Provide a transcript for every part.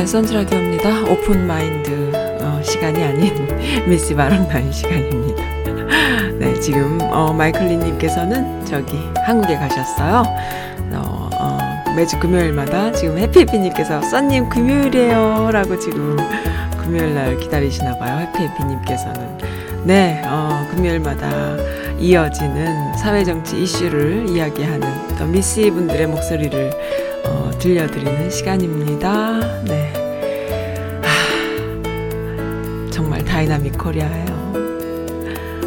네, 선즈라디오입니다. 오픈 마인드 어, 시간이 아닌 미스 바람나인 시간입니다. 네, 지금 어, 마이클리님께서는 저기 한국에 가셨어요. 어, 어, 매주 금요일마다 지금 해피해피님께서 썬님 금요일이에요 라고 지금 금요일 날 기다리시나 봐요. 해피해피님께서는 네, 어, 금요일마다 이어지는 사회정치 이슈를 이야기하는 또 미스 분들의 목소리를 어, 들려드리는 시간입니다. 코리아예요.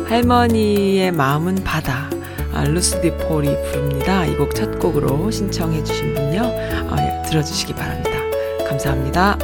할머니의 마음은 바다. 아, 루스 디폴이 부릅니다. 이 곡 첫 곡으로 신청해 주신 분요. 아, 예, 들어주시기 바랍니다. 감사합니다.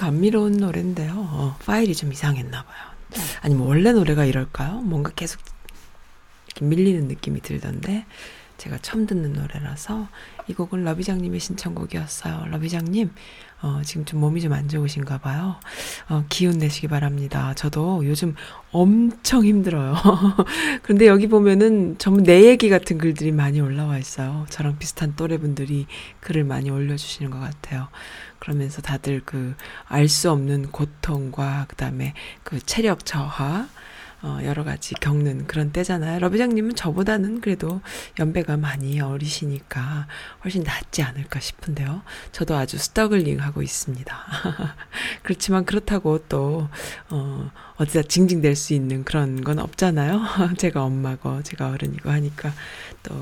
감미로운 노래인데요. 어, 파일이 좀 이상했나 봐요. 아니면 원래 노래가 이럴까요? 뭔가 계속 이렇게 밀리는 느낌이 들던데 제가 처음 듣는 노래라서 이 곡은 러비장님의 신청곡이었어요. 러비장님 어, 지금 좀 몸이 좀 안 좋으신가 봐요. 어, 기운 내시기 바랍니다. 저도 요즘 엄청 힘들어요. 그런데 여기 보면은 전부 내 얘기 같은 글들이 많이 올라와 있어요. 저랑 비슷한 또래분들이 글을 많이 올려주시는 것 같아요. 그러면서 다들 그 알 수 없는 고통과 그다음에 그 체력 저하 어, 여러 가지 겪는 그런 때잖아요. 러비장님은 저보다는 그래도 연배가 많이 어리시니까 훨씬 낫지 않을까 싶은데요. 저도 아주 스터글링 하고 있습니다. 그렇지만 그렇다고 또, 어, 어디다 징징댈 수 있는 그런 건 없잖아요. 제가 엄마고, 제가 어른이고 하니까 또,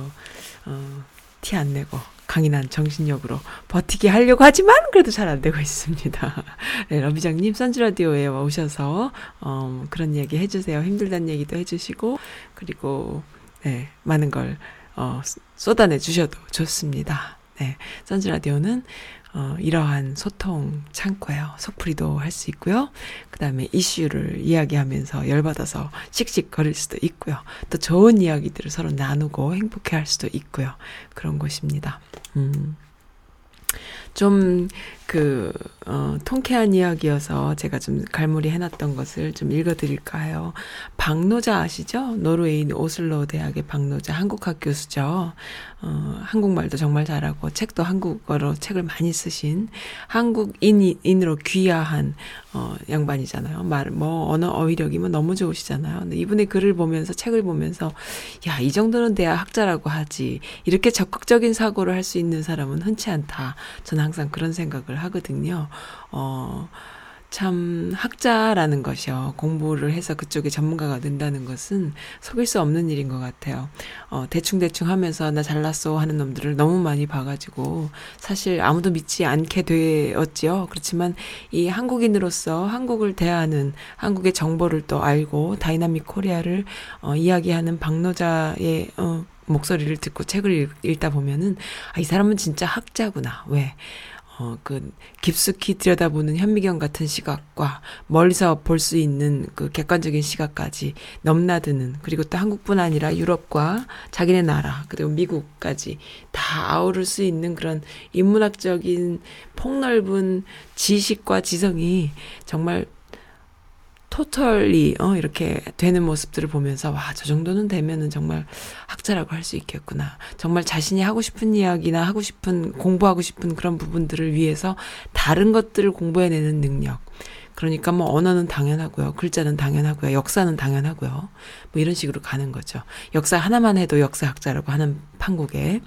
어, 티 안 내고 강인한 정신력으로 버티게 하려고 하지만 그래도 잘 안 되고 있습니다. 네, 러비장님 선즈라디오에 오셔서 어, 그런 얘기 해주세요. 힘들다는 얘기도 해주시고 그리고 네, 많은 걸 어, 쏟아내 주셔도 좋습니다. 네, 선즈라디오는 어, 이러한 소통 창구예요. 속풀이도 할 수 있고요. 그 다음에 이슈를 이야기하면서 열받아서 씩씩 거릴 수도 있고요. 또 좋은 이야기들을 서로 나누고 행복해 할 수도 있고요. 그런 곳입니다. 음. 좀, 그, 어, 통쾌한 이야기여서 제가 좀 갈무리 해놨던 것을 좀 읽어드릴까 해요. 박노자 아시죠? 노르웨이 오슬로 대학의 박노자 한국학 교수죠. 어, 한국말도 정말 잘하고 책도 한국어로 책을 많이 쓰신 한국인으로 귀화한 어, 양반이잖아요. 말, 뭐, 언어 어휘력이 뭐 너무 좋으시잖아요. 근데 이분의 글을 보면서, 책을 보면서, 야, 이 정도는 돼야 학자라고 하지. 이렇게 적극적인 사고를 할 수 있는 사람은 흔치 않다. 저는 항상 그런 생각을 하거든요. 어, 참 학자라는 것이요. 공부를 해서 그쪽에 전문가가 된다는 것은 속일 수 없는 일인 것 같아요. 어, 대충대충 하면서 나 잘났어 하는 놈들을 너무 많이 봐가지고 사실 아무도 믿지 않게 되었지요. 그렇지만 이 한국인으로서 한국을 대하는 한국의 정보를 또 알고 dynamic Korea를 어, 이야기하는 박노자의 어, 목소리를 듣고 책을 읽, 다 보면은 아, 이 사람은 진짜 학자구나. 왜? 어, 그, 깊숙이 들여다보는 현미경 같은 시각과 멀리서 볼 수 있는 그 객관적인 시각까지 넘나드는, 그리고 또 한국뿐 아니라 유럽과 자기네 나라, 그리고 미국까지 다 아우를 수 있는 그런 인문학적인 폭넓은 지식과 지성이 정말 토털리 어 이렇게 되는 모습들을 보면서 와 저 정도는 되면은 정말 학자라고 할 수 있겠구나. 정말 자신이 하고 싶은 이야기나 하고 싶은 공부하고 싶은 그런 부분들을 위해서 다른 것들을 공부해내는 능력. 그러니까 뭐 언어는 당연하고요. 글자는 당연하고요. 역사는 당연하고요. 뭐 이런 식으로 가는 거죠. 역사 하나만 해도 역사학자라고 하는 판국에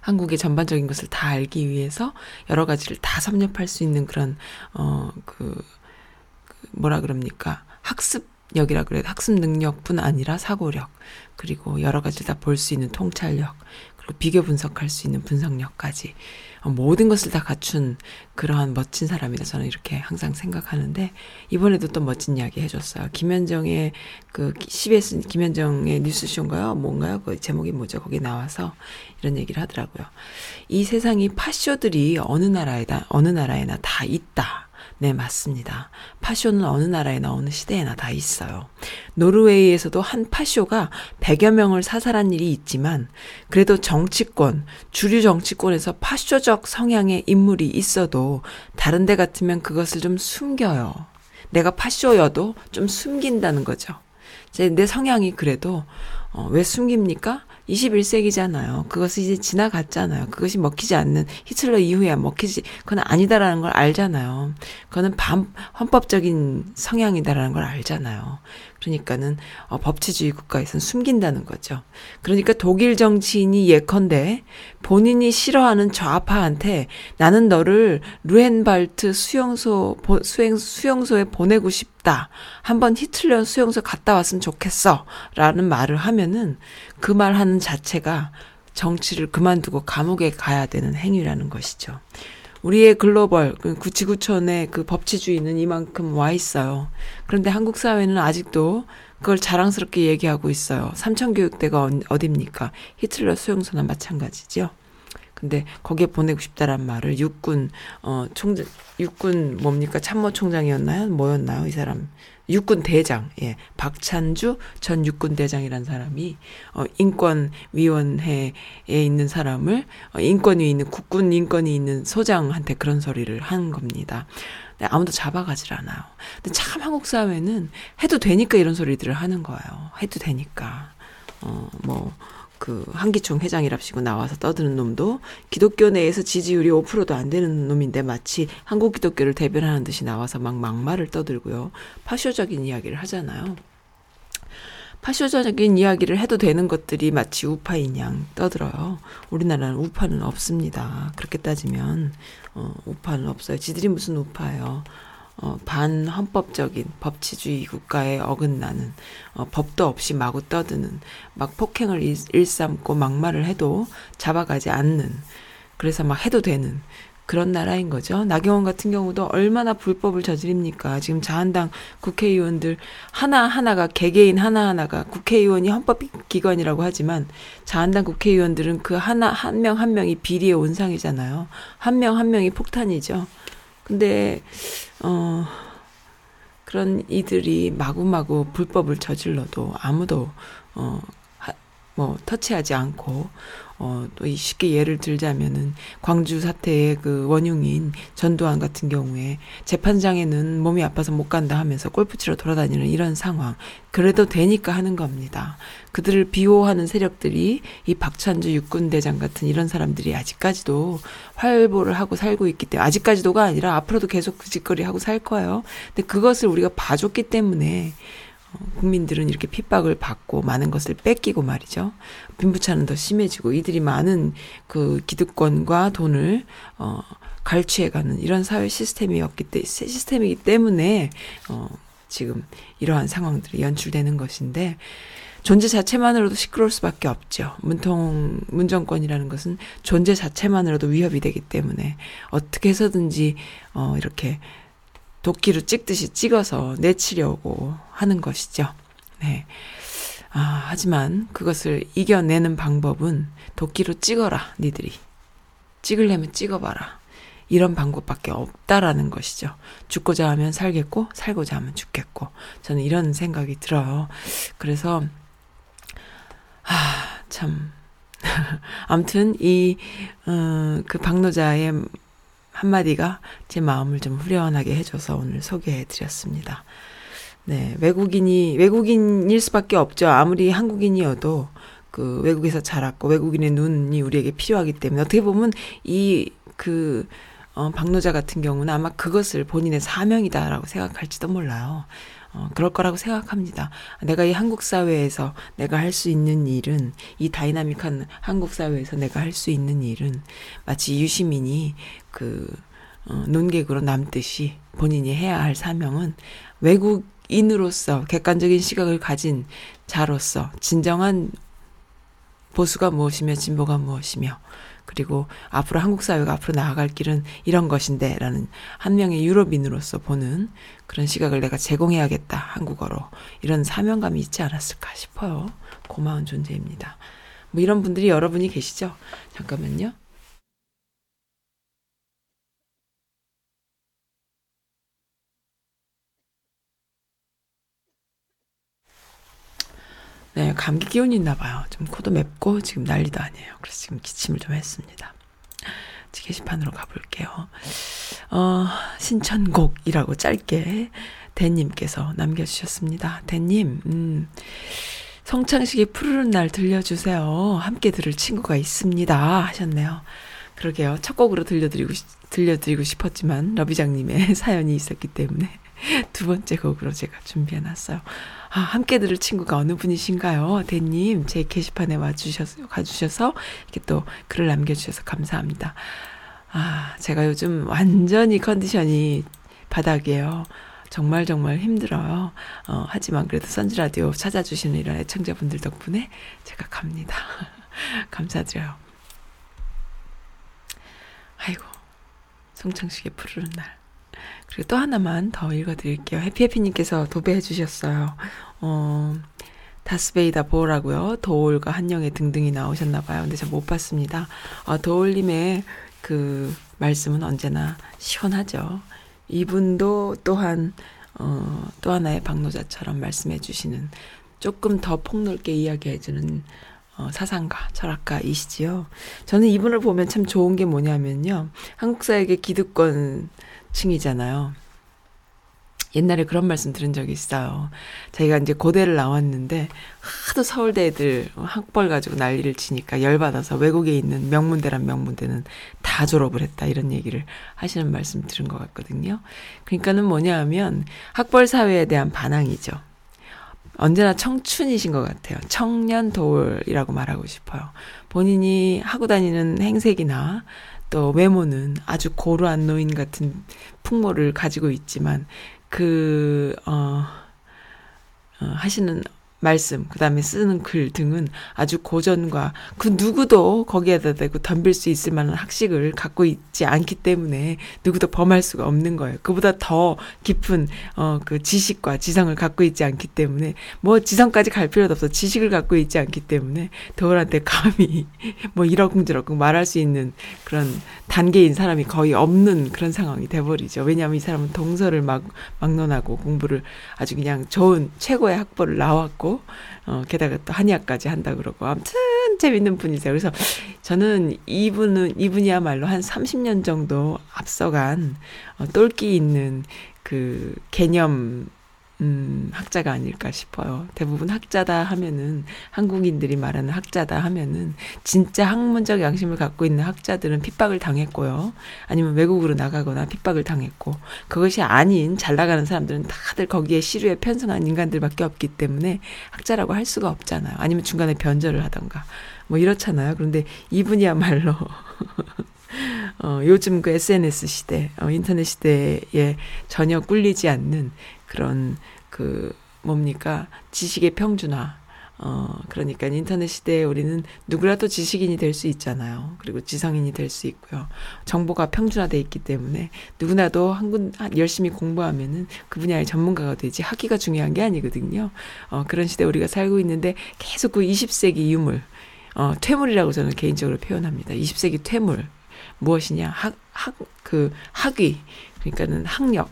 한국의 전반적인 것을 다 알기 위해서 여러 가지를 다 섭렵할 수 있는 그런 어그 뭐라 그럽니까? 학습력이라 그래요. 학습 능력뿐 아니라 사고력, 그리고 여러 가지 다 볼 수 있는 통찰력, 그리고 비교 분석할 수 있는 분석력까지 어, 모든 것을 다 갖춘 그러한 멋진 사람이다. 저는 이렇게 항상 생각하는데 이번에도 또 멋진 이야기 해줬어요. 김현정의 그 CBS 김현정의 뉴스쇼인가요? 뭔가요? 그 제목이 뭐죠? 거기 나와서 이런 얘기를 하더라고요. 이 세상이 파쇼들이 어느 나라에다 어느 나라에나 다 있다. 네, 맞습니다. 파쇼는 어느 나라에나 어느 시대에나 다 있어요. 노르웨이에서도 한 파쇼가 100여 명을 사살한 일이 있지만 그래도 정치권, 주류 정치권에서 파쇼적 성향의 인물이 있어도 다른 데 같으면 그것을 좀 숨겨요. 내가 파쇼여도 좀 숨긴다는 거죠. 내 성향이 그래도 어, 왜 숨깁니까? 21세기잖아요. 그것이 이제 지나갔잖아요. 그것이 먹히지 않는 히틀러 이후에 먹히지 그건 아니다라는 걸 알잖아요. 그거는 반 헌법적인 성향이다라는 걸 알잖아요. 그러니까는 어, 법치주의 국가에서는 숨긴다는 거죠. 그러니까 독일 정치인이 예컨대 본인이 싫어하는 좌파한테 나는 너를 루헨발트 수용소 수행 수용소에 보내고 싶다. 한번 히틀러 수용소 갔다 왔으면 좋겠어라는 말을 하면은 그 말 하는 자체가 정치를 그만두고 감옥에 가야 되는 행위라는 것이죠. 우리의 글로벌 그 구치구촌의 그 법치주의는 이만큼 와 있어요. 그런데 한국 사회는 아직도 그걸 자랑스럽게 얘기하고 있어요. 삼천교육대가 어딥니까? 히틀러 수용소나 마찬가지죠. 근데 거기에 보내고 싶다란 말을 육군 어 총장 육군 뭡니까 참모 총장이었나요? 뭐였나요? 이 사람 육군 대장, 예, 박찬주 전 육군 대장이란 사람이 어 인권 위원회에 있는 사람을 어, 인권위 있는 국군 인권이 있는 소장한테 그런 소리를 한 겁니다. 네, 아무도 잡아가질 않아요. 근데 참 한국 사회는 해도 되니까 이런 소리들을 하는 거예요. 해도 되니까. 어, 뭐, 그 한기총 회장이랍시고 나와서 떠드는 놈도 기독교 내에서 지지율이 5%도 안 되는 놈인데 마치 한국 기독교를 대변하는 듯이 나와서 막 막말을 떠들고요. 파쇼적인 이야기를 하잖아요. 파쇼적인 이야기를 해도 되는 것들이 마치 우파인 양 떠들어요. 우리나라는 우파는 없습니다. 그렇게 따지면 어, 우파는 없어요. 지들이 무슨 우파예요. 어, 반헌법적인 법치주의 국가에 어긋나는 어, 법도 없이 마구 떠드는 막 폭행을 일, 일삼고 막말을 해도 잡아가지 않는 그래서 막 해도 되는 그런 나라인 거죠. 나경원 같은 경우도 얼마나 불법을 저지릅니까? 지금 자한당 국회의원들 하나하나가 개개인 하나하나가 국회의원이 헌법기관이라고 하지만 자한당 국회의원들은 그 하나 한 명한 명이 비리의 온상이잖아요. 한 명한 한 명이 폭탄이죠. 근데 어 그런 이들이 마구마구 불법을 저질러도 아무도 어뭐 터치하지 않고 어, 또 쉽게 예를 들자면은 광주 사태의 그 원흉인 전두환 같은 경우에 재판장에는 몸이 아파서 못 간다 하면서 골프 치러 돌아다니는 이런 상황. 그래도 되니까 하는 겁니다. 그들을 비호하는 세력들이 이 박찬주 육군대장 같은 이런 사람들이 아직까지도 활보를 하고 살고 있기 때문에 아직까지도가 아니라 앞으로도 계속 그 짓거리 하고 살 거예요. 근데 그것을 우리가 봐줬기 때문에 국민들은 이렇게 핍박을 받고 많은 것을 뺏기고 말이죠. 빈부차는 더 심해지고 이들이 많은 그 기득권과 돈을 어 갈취해가는 이런 사회 시스템이었기 때 시스템이기 때문에 어 지금 이러한 상황들이 연출되는 것인데 존재 자체만으로도 시끄러울 수밖에 없죠. 문통 문정권이라는 것은 존재 자체만으로도 위협이 되기 때문에 어떻게 해서든지 어 이렇게 도끼로 찍듯이 찍어서 내치려고 하는 것이죠. 네. 아, 하지만 그것을 이겨내는 방법은 도끼로 찍어라, 니들이. 찍으려면 찍어봐라. 이런 방법밖에 없다라는 것이죠. 죽고자 하면 살겠고, 살고자 하면 죽겠고. 저는 이런 생각이 들어요. 그래서, 아, 참. 아무튼, 이, 어, 그 박노자의 한마디가 제 마음을 좀 후련하게 해줘서 오늘 소개해 드렸습니다. 네, 외국인이, 외국인일 수밖에 없죠. 아무리 한국인이어도 그 외국에서 자랐고 외국인의 눈이 우리에게 필요하기 때문에 어떻게 보면 이 그, 어, 박노자 같은 경우는 아마 그것을 본인의 사명이다라고 생각할지도 몰라요. 어, 그럴 거라고 생각합니다. 내가 이 한국 사회에서 내가 할 수 있는 일은 이 dynamic한 한국 사회에서 내가 할 수 있는 일은 마치 유시민이 그 어, 논객으로 남듯이 본인이 해야 할 사명은 외국인으로서 객관적인 시각을 가진 자로서 진정한 보수가 무엇이며 진보가 무엇이며 그리고 앞으로 한국 사회가 앞으로 나아갈 길은 이런 것인데 라는 한 명의 유럽인으로서 보는 그런 시각을 내가 제공해야겠다 한국어로 이런 사명감이 있지 않았을까 싶어요. 고마운 존재입니다. 뭐 이런 분들이 여러분이 계시죠? 잠깐만요. 네, 감기 기운이 있나 봐요. 좀 코도 맵고 지금 난리도 아니에요. 그래서 지금 기침을 좀 했습니다. 게시판으로 가볼게요. 어, 신천곡이라고 짧게 대님께서 남겨주셨습니다. 대님, 음, 성창식이 푸르른 날 들려주세요. 함께 들을 친구가 있습니다. 하셨네요. 그러게요. 첫 곡으로 들려드리고, 들려드리고 싶었지만, 러비장님의 사연이 있었기 때문에. 두 번째 곡으로 제가 준비해 놨어요. 아, 함께 들을 친구가 어느 분이신가요? 대님, 제 게시판에 와주셔서, 가주셔서, 이렇게 또 글을 남겨주셔서 감사합니다. 아, 제가 요즘 완전히 컨디션이 바닥이에요. 정말 정말 힘들어요. 어, 하지만 그래도 선즈라디오 찾아주시는 이런 애청자분들 덕분에 제가 갑니다. 감사드려요. 아이고, 송창식의 푸르른 날. 그리고 또 하나만 더 읽어드릴게요. 해피해피님께서 도배해 주셨어요. 어, 다스베이다 보라고요. 도올과 한영애 등등이 나오셨나봐요. 근데 저 못 봤습니다. 어, 도올님의 그 말씀은 언제나 시원하죠. 이분도 또한 어, 또 하나의 박노자처럼 말씀해 주시는 조금 더 폭넓게 이야기해 주는 어, 사상가, 철학가이시지요. 저는 이분을 보면 참 좋은 게 뭐냐면요. 한국사에게 기득권 층이잖아요. 옛날에 그런 말씀 들은 적이 있어요. 자기가 이제 고대를 나왔는데 하도 서울대 애들 학벌 가지고 난리를 치니까 열받아서 외국에 있는 명문대란 명문대는 다 졸업을 했다 이런 얘기를 하시는 말씀 들은 것 같거든요. 그러니까는 뭐냐 하면 학벌 사회에 대한 반항이죠. 언제나 청춘이신 것 같아요. 청년 도울이라고 말하고 싶어요. 본인이 하고 다니는 행색이나 또 외모는 아주 고루한 노인 같은 풍모를 가지고 있지만 그, 어, 어, 하시는 말씀, 그 다음에 쓰는 글 등은 아주 고전과 그 누구도 거기에다 대고 덤빌 수 있을 만한 학식을 갖고 있지 않기 때문에 누구도 범할 수가 없는 거예요. 그보다 더 깊은, 어, 그 지식과 지성을 갖고 있지 않기 때문에 뭐 지성까지 갈 필요도 없어. 지식을 갖고 있지 않기 때문에 더울한테 감히 뭐 이러쿵저러쿵 말할 수 있는 그런 단계인 사람이 거의 없는 그런 상황이 돼버리죠. 왜냐하면 이 사람은 동서를 막, 막론하고 공부를 아주 그냥 좋은 최고의 학벌을 나왔고 어, 게다가 또 한의학까지 한다 그러고 아무튼 재밌는 분이세요. 그래서 저는 이분은 이분이야말로 한 30년 정도 앞서간 어, 똘끼 있는 그 개념 음, 학자가 아닐까 싶어요. 대부분 학자다 하면은, 한국인들이 말하는 학자다 하면은, 진짜 학문적 양심을 갖고 있는 학자들은 핍박을 당했고요. 아니면 외국으로 나가거나 핍박을 당했고, 그것이 아닌 잘 나가는 사람들은 다들 거기에 시류에 편승한 인간들밖에 없기 때문에 학자라고 할 수가 없잖아요. 아니면 중간에 변절을 하던가. 뭐 이렇잖아요. 그런데 이분이야말로, 어, 요즘 그 SNS 시대, 어, 인터넷 시대에 전혀 꿀리지 않는 그런 그 뭡니까 지식의 평준화 어 그러니까 인터넷 시대에 우리는 누구라도 지식인이 될 수 있잖아요. 그리고 지성인이 될 수 있고요. 정보가 평준화돼 있기 때문에 누구나도 한군 열심히 공부하면은 그 분야의 전문가가 되지 학위가 중요한 게 아니거든요. 어 그런 시대 우리가 살고 있는데 계속 그 20세기 유물 어 퇴물이라고 저는 개인적으로 표현합니다. 20세기 퇴물 무엇이냐 학 학 그 학위 그러니까는 학력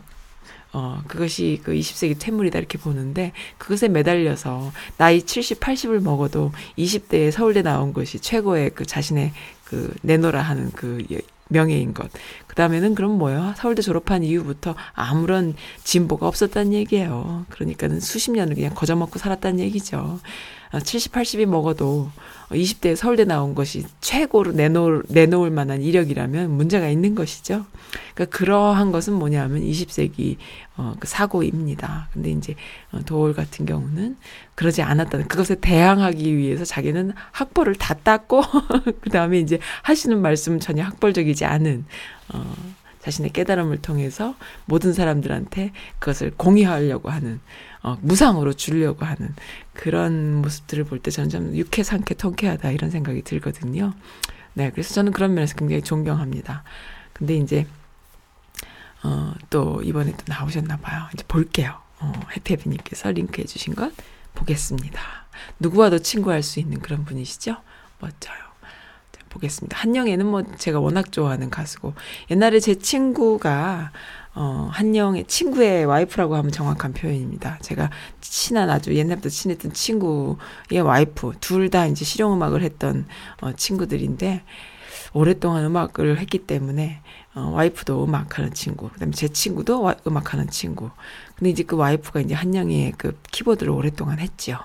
어, 그것이 그 20세기 퇴물이다 이렇게 보는데 그것에 매달려서 나이 70, 80을 먹어도 20대에 서울대 나온 것이 최고의 그 자신의 그 내노라 하는 그 명예인 것. 그 다음에는 그럼 뭐예요? 서울대 졸업한 이후부터 아무런 진보가 없었다는 얘기예요. 그러니까는 수십 년을 그냥 거저먹고 살았다는 얘기죠. 70, 어, 80이 먹어도 20대에 서울대 나온 것이 최고로 내놓을, 내놓을 만한 이력이라면 문제가 있는 것이죠. 그러니까 그러한 것은 뭐냐면 20세기 어, 그 사고입니다. 근데 이제 어, 도올 같은 경우는 그러지 않았다는 그것에 대항하기 위해서 자기는 학벌을 다 땄고 그 다음에 이제 하시는 말씀은 전혀 학벌적이지 않은 어, 자신의 깨달음을 통해서 모든 사람들한테 그것을 공유하려고 하는 어, 무상으로 주려고 하는 그런 모습들을 볼 때 저는 좀 유쾌, 상쾌, 통쾌하다 이런 생각이 들거든요. 네, 그래서 저는 그런 면에서 굉장히 존경합니다. 근데 이제 어, 또 이번에 또 나오셨나 봐요. 이제 볼게요. 어, 해피해피님께서 링크해 주신 것 보겠습니다. 누구와도 친구할 수 있는 그런 분이시죠? 멋져요. 보겠습니다. 한영애는 뭐 제가 워낙 좋아하는 가수고 옛날에 제 친구가 어, 한영의 친구의 와이프라고 하면 정확한 표현입니다. 제가 친한 아주 옛날부터 친했던 친구의 와이프, 둘 다 이제 실용음악을 했던 어, 친구들인데, 오랫동안 음악을 했기 때문에, 어, 와이프도 음악하는 친구, 그 다음에 제 친구도 와, 음악하는 친구. 근데 이제 그 와이프가 이제 한영의 그 키보드를 오랫동안 했죠.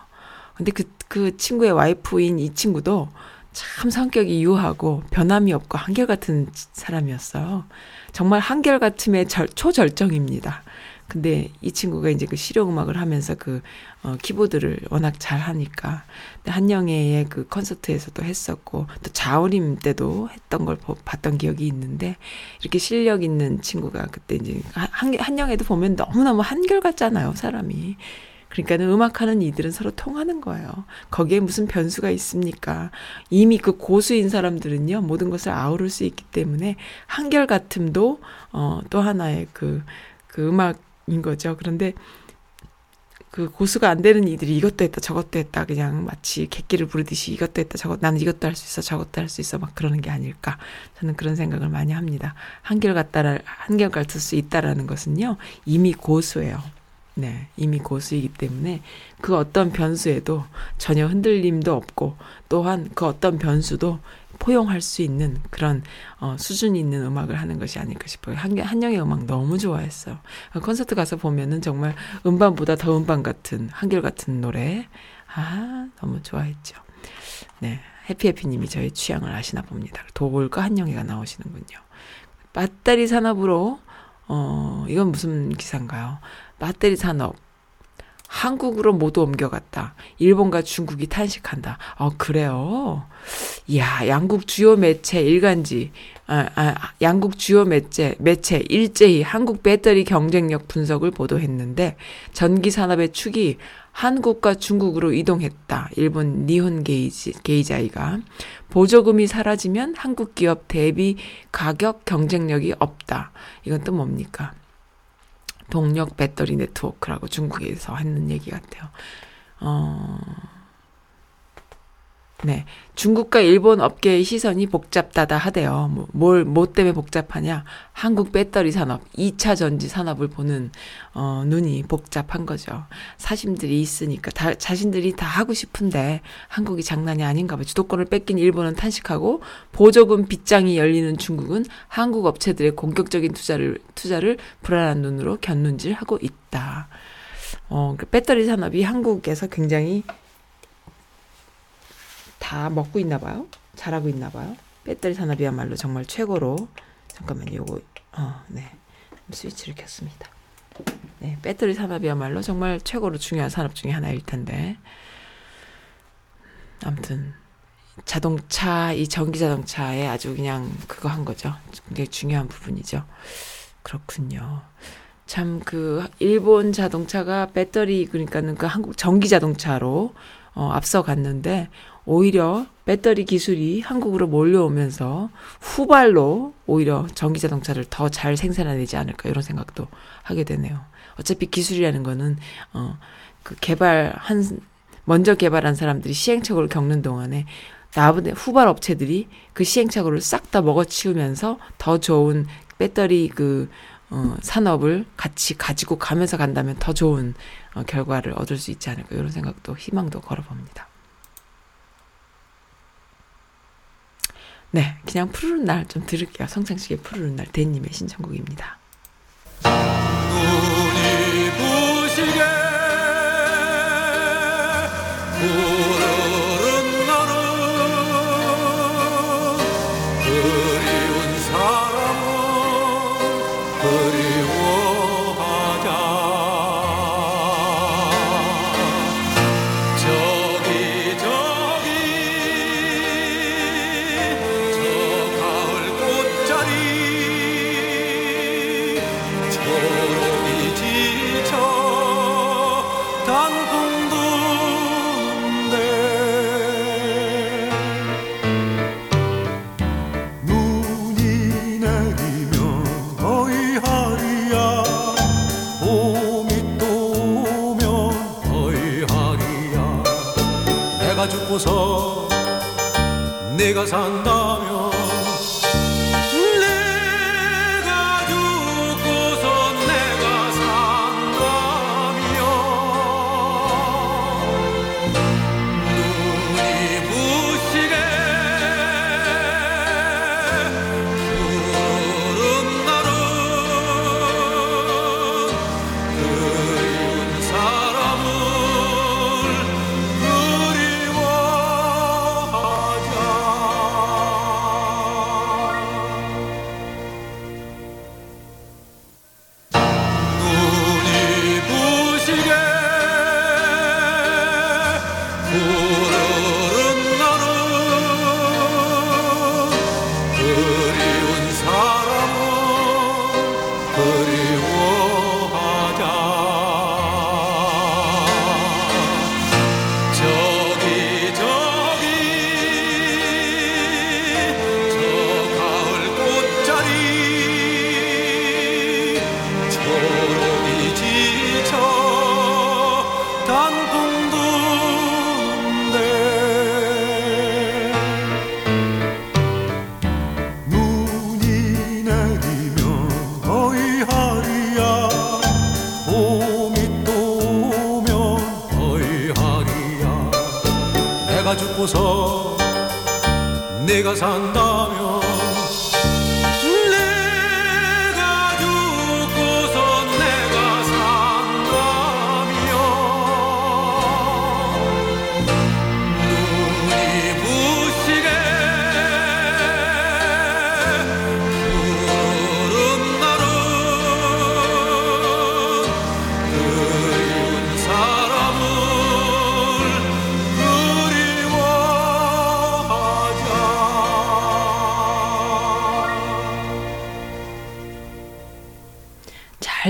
근데 그, 그 친구의 와이프인 이 친구도 참 성격이 유하고 변함이 없고 한결같은 사람이었어요. 정말 한결같음의 절, 초절정입니다. 근데 이 친구가 이제 그 실용 음악을 하면서 그 어, 키보드를 워낙 잘 하니까 한영애의 그 콘서트에서도 했었고 또 자우림 때도 했던 걸 봤던 기억이 있는데 이렇게 실력 있는 친구가 그때 이제 한, 한영애도 보면 너무너무 한결 같잖아요 사람이 그러니까는 음악하는 이들은 서로 통하는 거예요. 거기에 무슨 변수가 있습니까? 이미 그 고수인 사람들은요, 모든 것을 아우를 수 있기 때문에 한결같음도, 어, 또 하나의 그, 그 음악인 거죠. 그런데 그 고수가 안 되는 이들이 이것도 했다 저것도 했다 그냥 마치 객기를 부르듯이 이것도 했다 저것 나는 이것도 할 수 있어 저것도 할 수 있어 막 그러는 게 아닐까 저는 그런 생각을 많이 합니다 한결 같다라 한결 같을 수 있다라는 것은요 이미 고수예요 네, 이미 고수이기 때문에 그 어떤 변수에도 전혀 흔들림도 없고 또한 그 어떤 변수도 포용할 수 있는 그런 어, 수준 있는 음악을 하는 것이 아닐까 싶어요. 한, 한영의 음악 너무 좋아했어요. 콘서트 가서 보면은 정말 음반보다 더 음반 같은 한결 같은 노래 아 너무 좋아했죠. 네, 해피해피님이 저의 취향을 아시나 봅니다. 도골과 한영이가 나오시는군요. 배터리 산업으로 어 이건 무슨 기사인가요? 배터리 산업 한국으로 모두 옮겨갔다. 일본과 중국이 탄식한다. 어, 그래요? 이야, 양국 주요 매체 일간지, 아, 아, 양국 주요 매체, 매체 일제히 한국 배터리 경쟁력 분석을 보도했는데, 전기 산업의 축이 한국과 중국으로 이동했다. 일본 니혼 게이지, 게이자이가. 보조금이 사라지면 한국 기업 대비 가격 경쟁력이 없다. 이건 또 뭡니까? 동력 배터리 네트워크라고 중국에서 했는 얘기 같아요. 어, 네. 중국과 일본 업계의 시선이 복잡다다 하대요. 뭐, 뭘, 뭐 때문에 복잡하냐? 한국 배터리 산업, 2차 전지 산업을 보는, 어, 눈이 복잡한 거죠. 사심들이 있으니까, 다, 자신들이 다 하고 싶은데, 한국이 장난이 아닌가 봐. 주도권을 뺏긴 일본은 탄식하고, 보조금 빗장이 열리는 중국은 한국 업체들의 공격적인 투자를, 투자를 불안한 눈으로 견눈질 하고 있다. 어, 그 배터리 산업이 한국에서 굉장히 다 먹고 있나 봐요. 잘하고 있나 봐요. 배터리 산업이야말로 정말 최고로 잠깐만요. 요거 어, 네. 스위치를 켰습니다. 네, 배터리 산업이야말로 정말 최고로 중요한 산업 중의 하나일 텐데. 아무튼 자동차 이 전기 자동차에 아주 그냥 그거 한 거죠. 굉장히 중요한 부분이죠. 그렇군요. 참 그 일본 자동차가 배터리 그러니까는 그 한국 전기 자동차로 어 앞서 갔는데 오히려 배터리 기술이 한국으로 몰려오면서 후발로 오히려 전기 자동차를 더 잘 생산해내지 않을까 이런 생각도 하게 되네요. 어차피 기술이라는 거는 어 그 개발한 먼저 개발한 사람들이 시행착오를 겪는 동안에 나보다 후발 업체들이 그 시행착오를 싹 다 먹어치우면서 더 좋은 배터리 그 어, 산업을 같이 가지고 가면서 간다면 더 좋은 어, 결과를 얻을 수 있지 않을까 이런 생각도 희망도 걸어봅니다. 네, 그냥 푸르른 날 좀 들을게요. 성창식의 푸르른 날 대님의 신청곡입니다. 눈이 부시게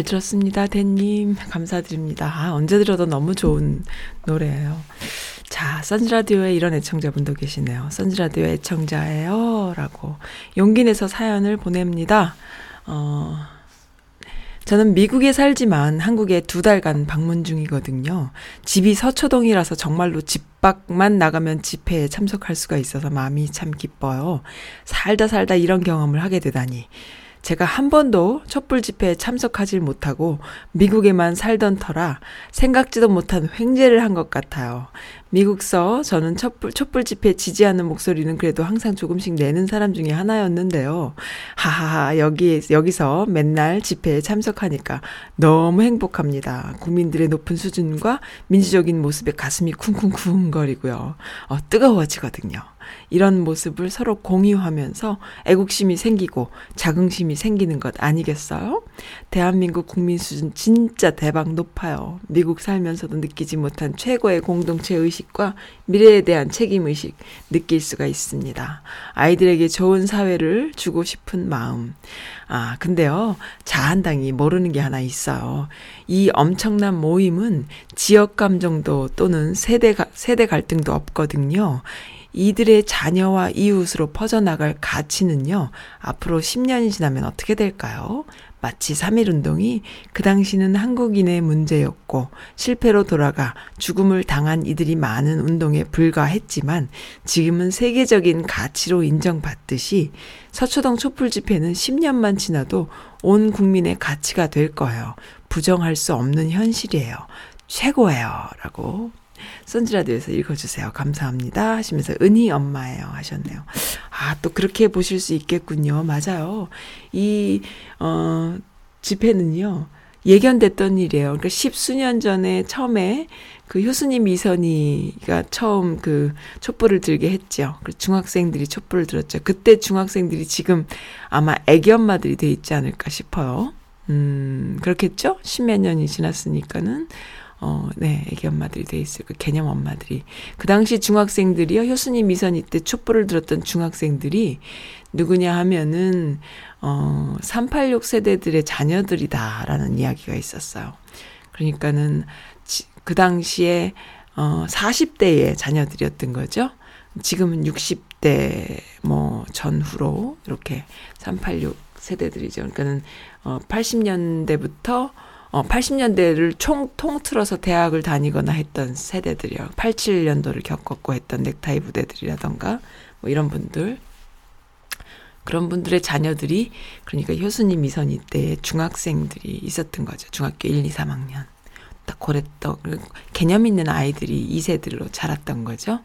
들었습니다, 댄님. 감사드립니다. 아, 언제 들어도 너무 좋은 노래예요. 자, 선즈라디오에 이런 애청자분도 계시네요. 선즈라디오 애청자예요. 라고 용기 내서 사연을 보냅니다. 어, 저는 미국에 살지만 한국에 두 달간 방문 중이거든요. 집이 서초동이라서 정말로 집 밖만 나가면 집회에 참석할 수가 있어서 마음이 참 기뻐요. 살다 살다 이런 경험을 하게 되다니. 제가 한 번도 촛불 집회에 참석하지 못하고 미국에만 살던 터라 생각지도 못한 횡재를 한 것 같아요. 미국서 저는 촛불, 촛불 집회 지지하는 목소리는 그래도 항상 조금씩 내는 사람 중에 하나였는데요. 하하하, 여기, 여기서 맨날 집회에 참석하니까 너무 행복합니다. 국민들의 높은 수준과 민주적인 모습에 가슴이 쿵쿵쿵 거리고요. 어, 뜨거워지거든요. 이런 모습을 서로 공유하면서 애국심이 생기고 자긍심이 생기는 것 아니겠어요? 대한민국 국민 수준 진짜 대박 높아요. 미국 살면서도 느끼지 못한 최고의 공동체 의식과 미래에 대한 책임 의식 느낄 수가 있습니다. 아이들에게 좋은 사회를 주고 싶은 마음. 아, 근데요, 자한당이 모르는 게 하나 있어요. 이 엄청난 모임은 지역 감정도 또는 세대, 가, 세대 갈등도 없거든요. 이들의 자녀와 이웃으로 퍼져나갈 가치는요, 앞으로 10년이 지나면 어떻게 될까요? 마치 3.1운동이 그 당시는 한국인의 문제였고 실패로 돌아가 죽음을 당한 이들이 많은 운동에 불과했지만 지금은 세계적인 가치로 인정받듯이 서초동 촛불 집회는 10년만 지나도 온 국민의 가치가 될 거예요. 부정할 수 없는 현실이에요. 최고예요. 라고 선지라디오에서 읽어주세요. 감사합니다. 하시면서 은희 엄마예요. 하셨네요. 아, 또 그렇게 보실 수 있겠군요. 맞아요. 이, 어, 집회는요. 예견됐던 일이에요. 그러니까 십수년 전에 처음에 그 효수님 이선희가 처음 그 촛불을 들게 했죠. 그 중학생들이 촛불을 들었죠. 그때 중학생들이 지금 아마 애기 엄마들이 돼 있지 않을까 싶어요. 음, 그렇겠죠? 십몇 년이 지났으니까는. 어, 네, 애기 엄마들이 돼 있을 그 개념 엄마들이. 그 당시 중학생들이요, 효수님 미선이 때 촛불을 들었던 중학생들이 누구냐 하면은, 어, 386 세대들의 자녀들이다라는 이야기가 있었어요. 그러니까는 지, 그 당시에, 어, 40대의 자녀들이었던 거죠. 지금은 60대 뭐 전후로 이렇게 386 세대들이죠. 그러니까는, 어, 80년대부터 어, 80년대를 총 통틀어서 대학을 다니거나 했던 세대들이요. 87년도를 겪었고 했던 넥타이 부대들이라던가 뭐 이런 분들. 그런 분들의 자녀들이 그러니까 효수님 미선이 때 중학생들이 있었던 거죠. 중학교 1, 2, 3학년. 딱 고랬던 개념 있는 아이들이 2세들로 자랐던 거죠.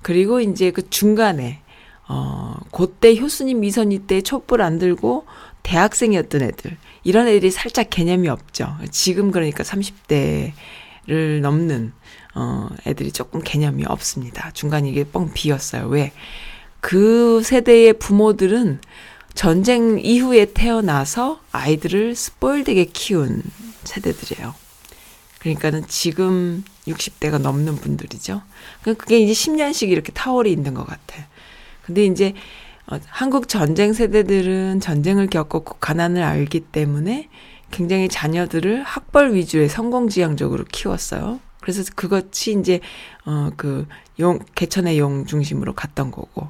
그리고 이제 그 중간에 어, 그때 효수님 미선이 때 촛불 안 들고 대학생이었던 애들. 이런 애들이 살짝 개념이 없죠. 지금 그러니까 30대를 넘는, 어, 애들이 조금 개념이 없습니다. 중간에 이게 뻥 비었어요. 왜? 그 세대의 부모들은 전쟁 이후에 태어나서 아이들을 스포일되게 키운 세대들이에요. 그러니까는 지금 60대가 넘는 분들이죠. 그- 그게 이제 10년씩 이렇게 타월이 있는 것 같아. 근데 이제 어, 한국 전쟁 세대들은 전쟁을 겪었고 가난을 알기 때문에 굉장히 자녀들을 학벌 위주의 성공지향적으로 키웠어요. 그래서 그것이 이제 어 그 용 개천의 용 중심으로 갔던 거고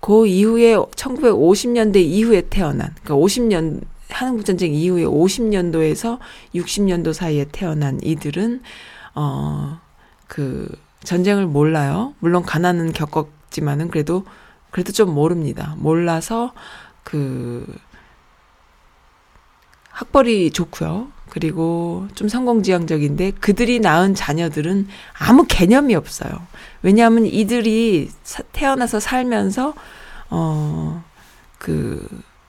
그 이후에 1950년대 이후에 태어난 그러니까 50년 한국 전쟁 이후에 50년도에서 60년도 사이에 태어난 이들은 어 그 전쟁을 몰라요. 물론 가난은 겪었지만은 그래도 그래도 좀 모릅니다. 몰라서 그 학벌이 좋고요. 그리고 좀 성공지향적인데 그들이 낳은 자녀들은 아무 개념이 없어요. 왜냐하면 이들이 사- 태어나서 살면서 어 그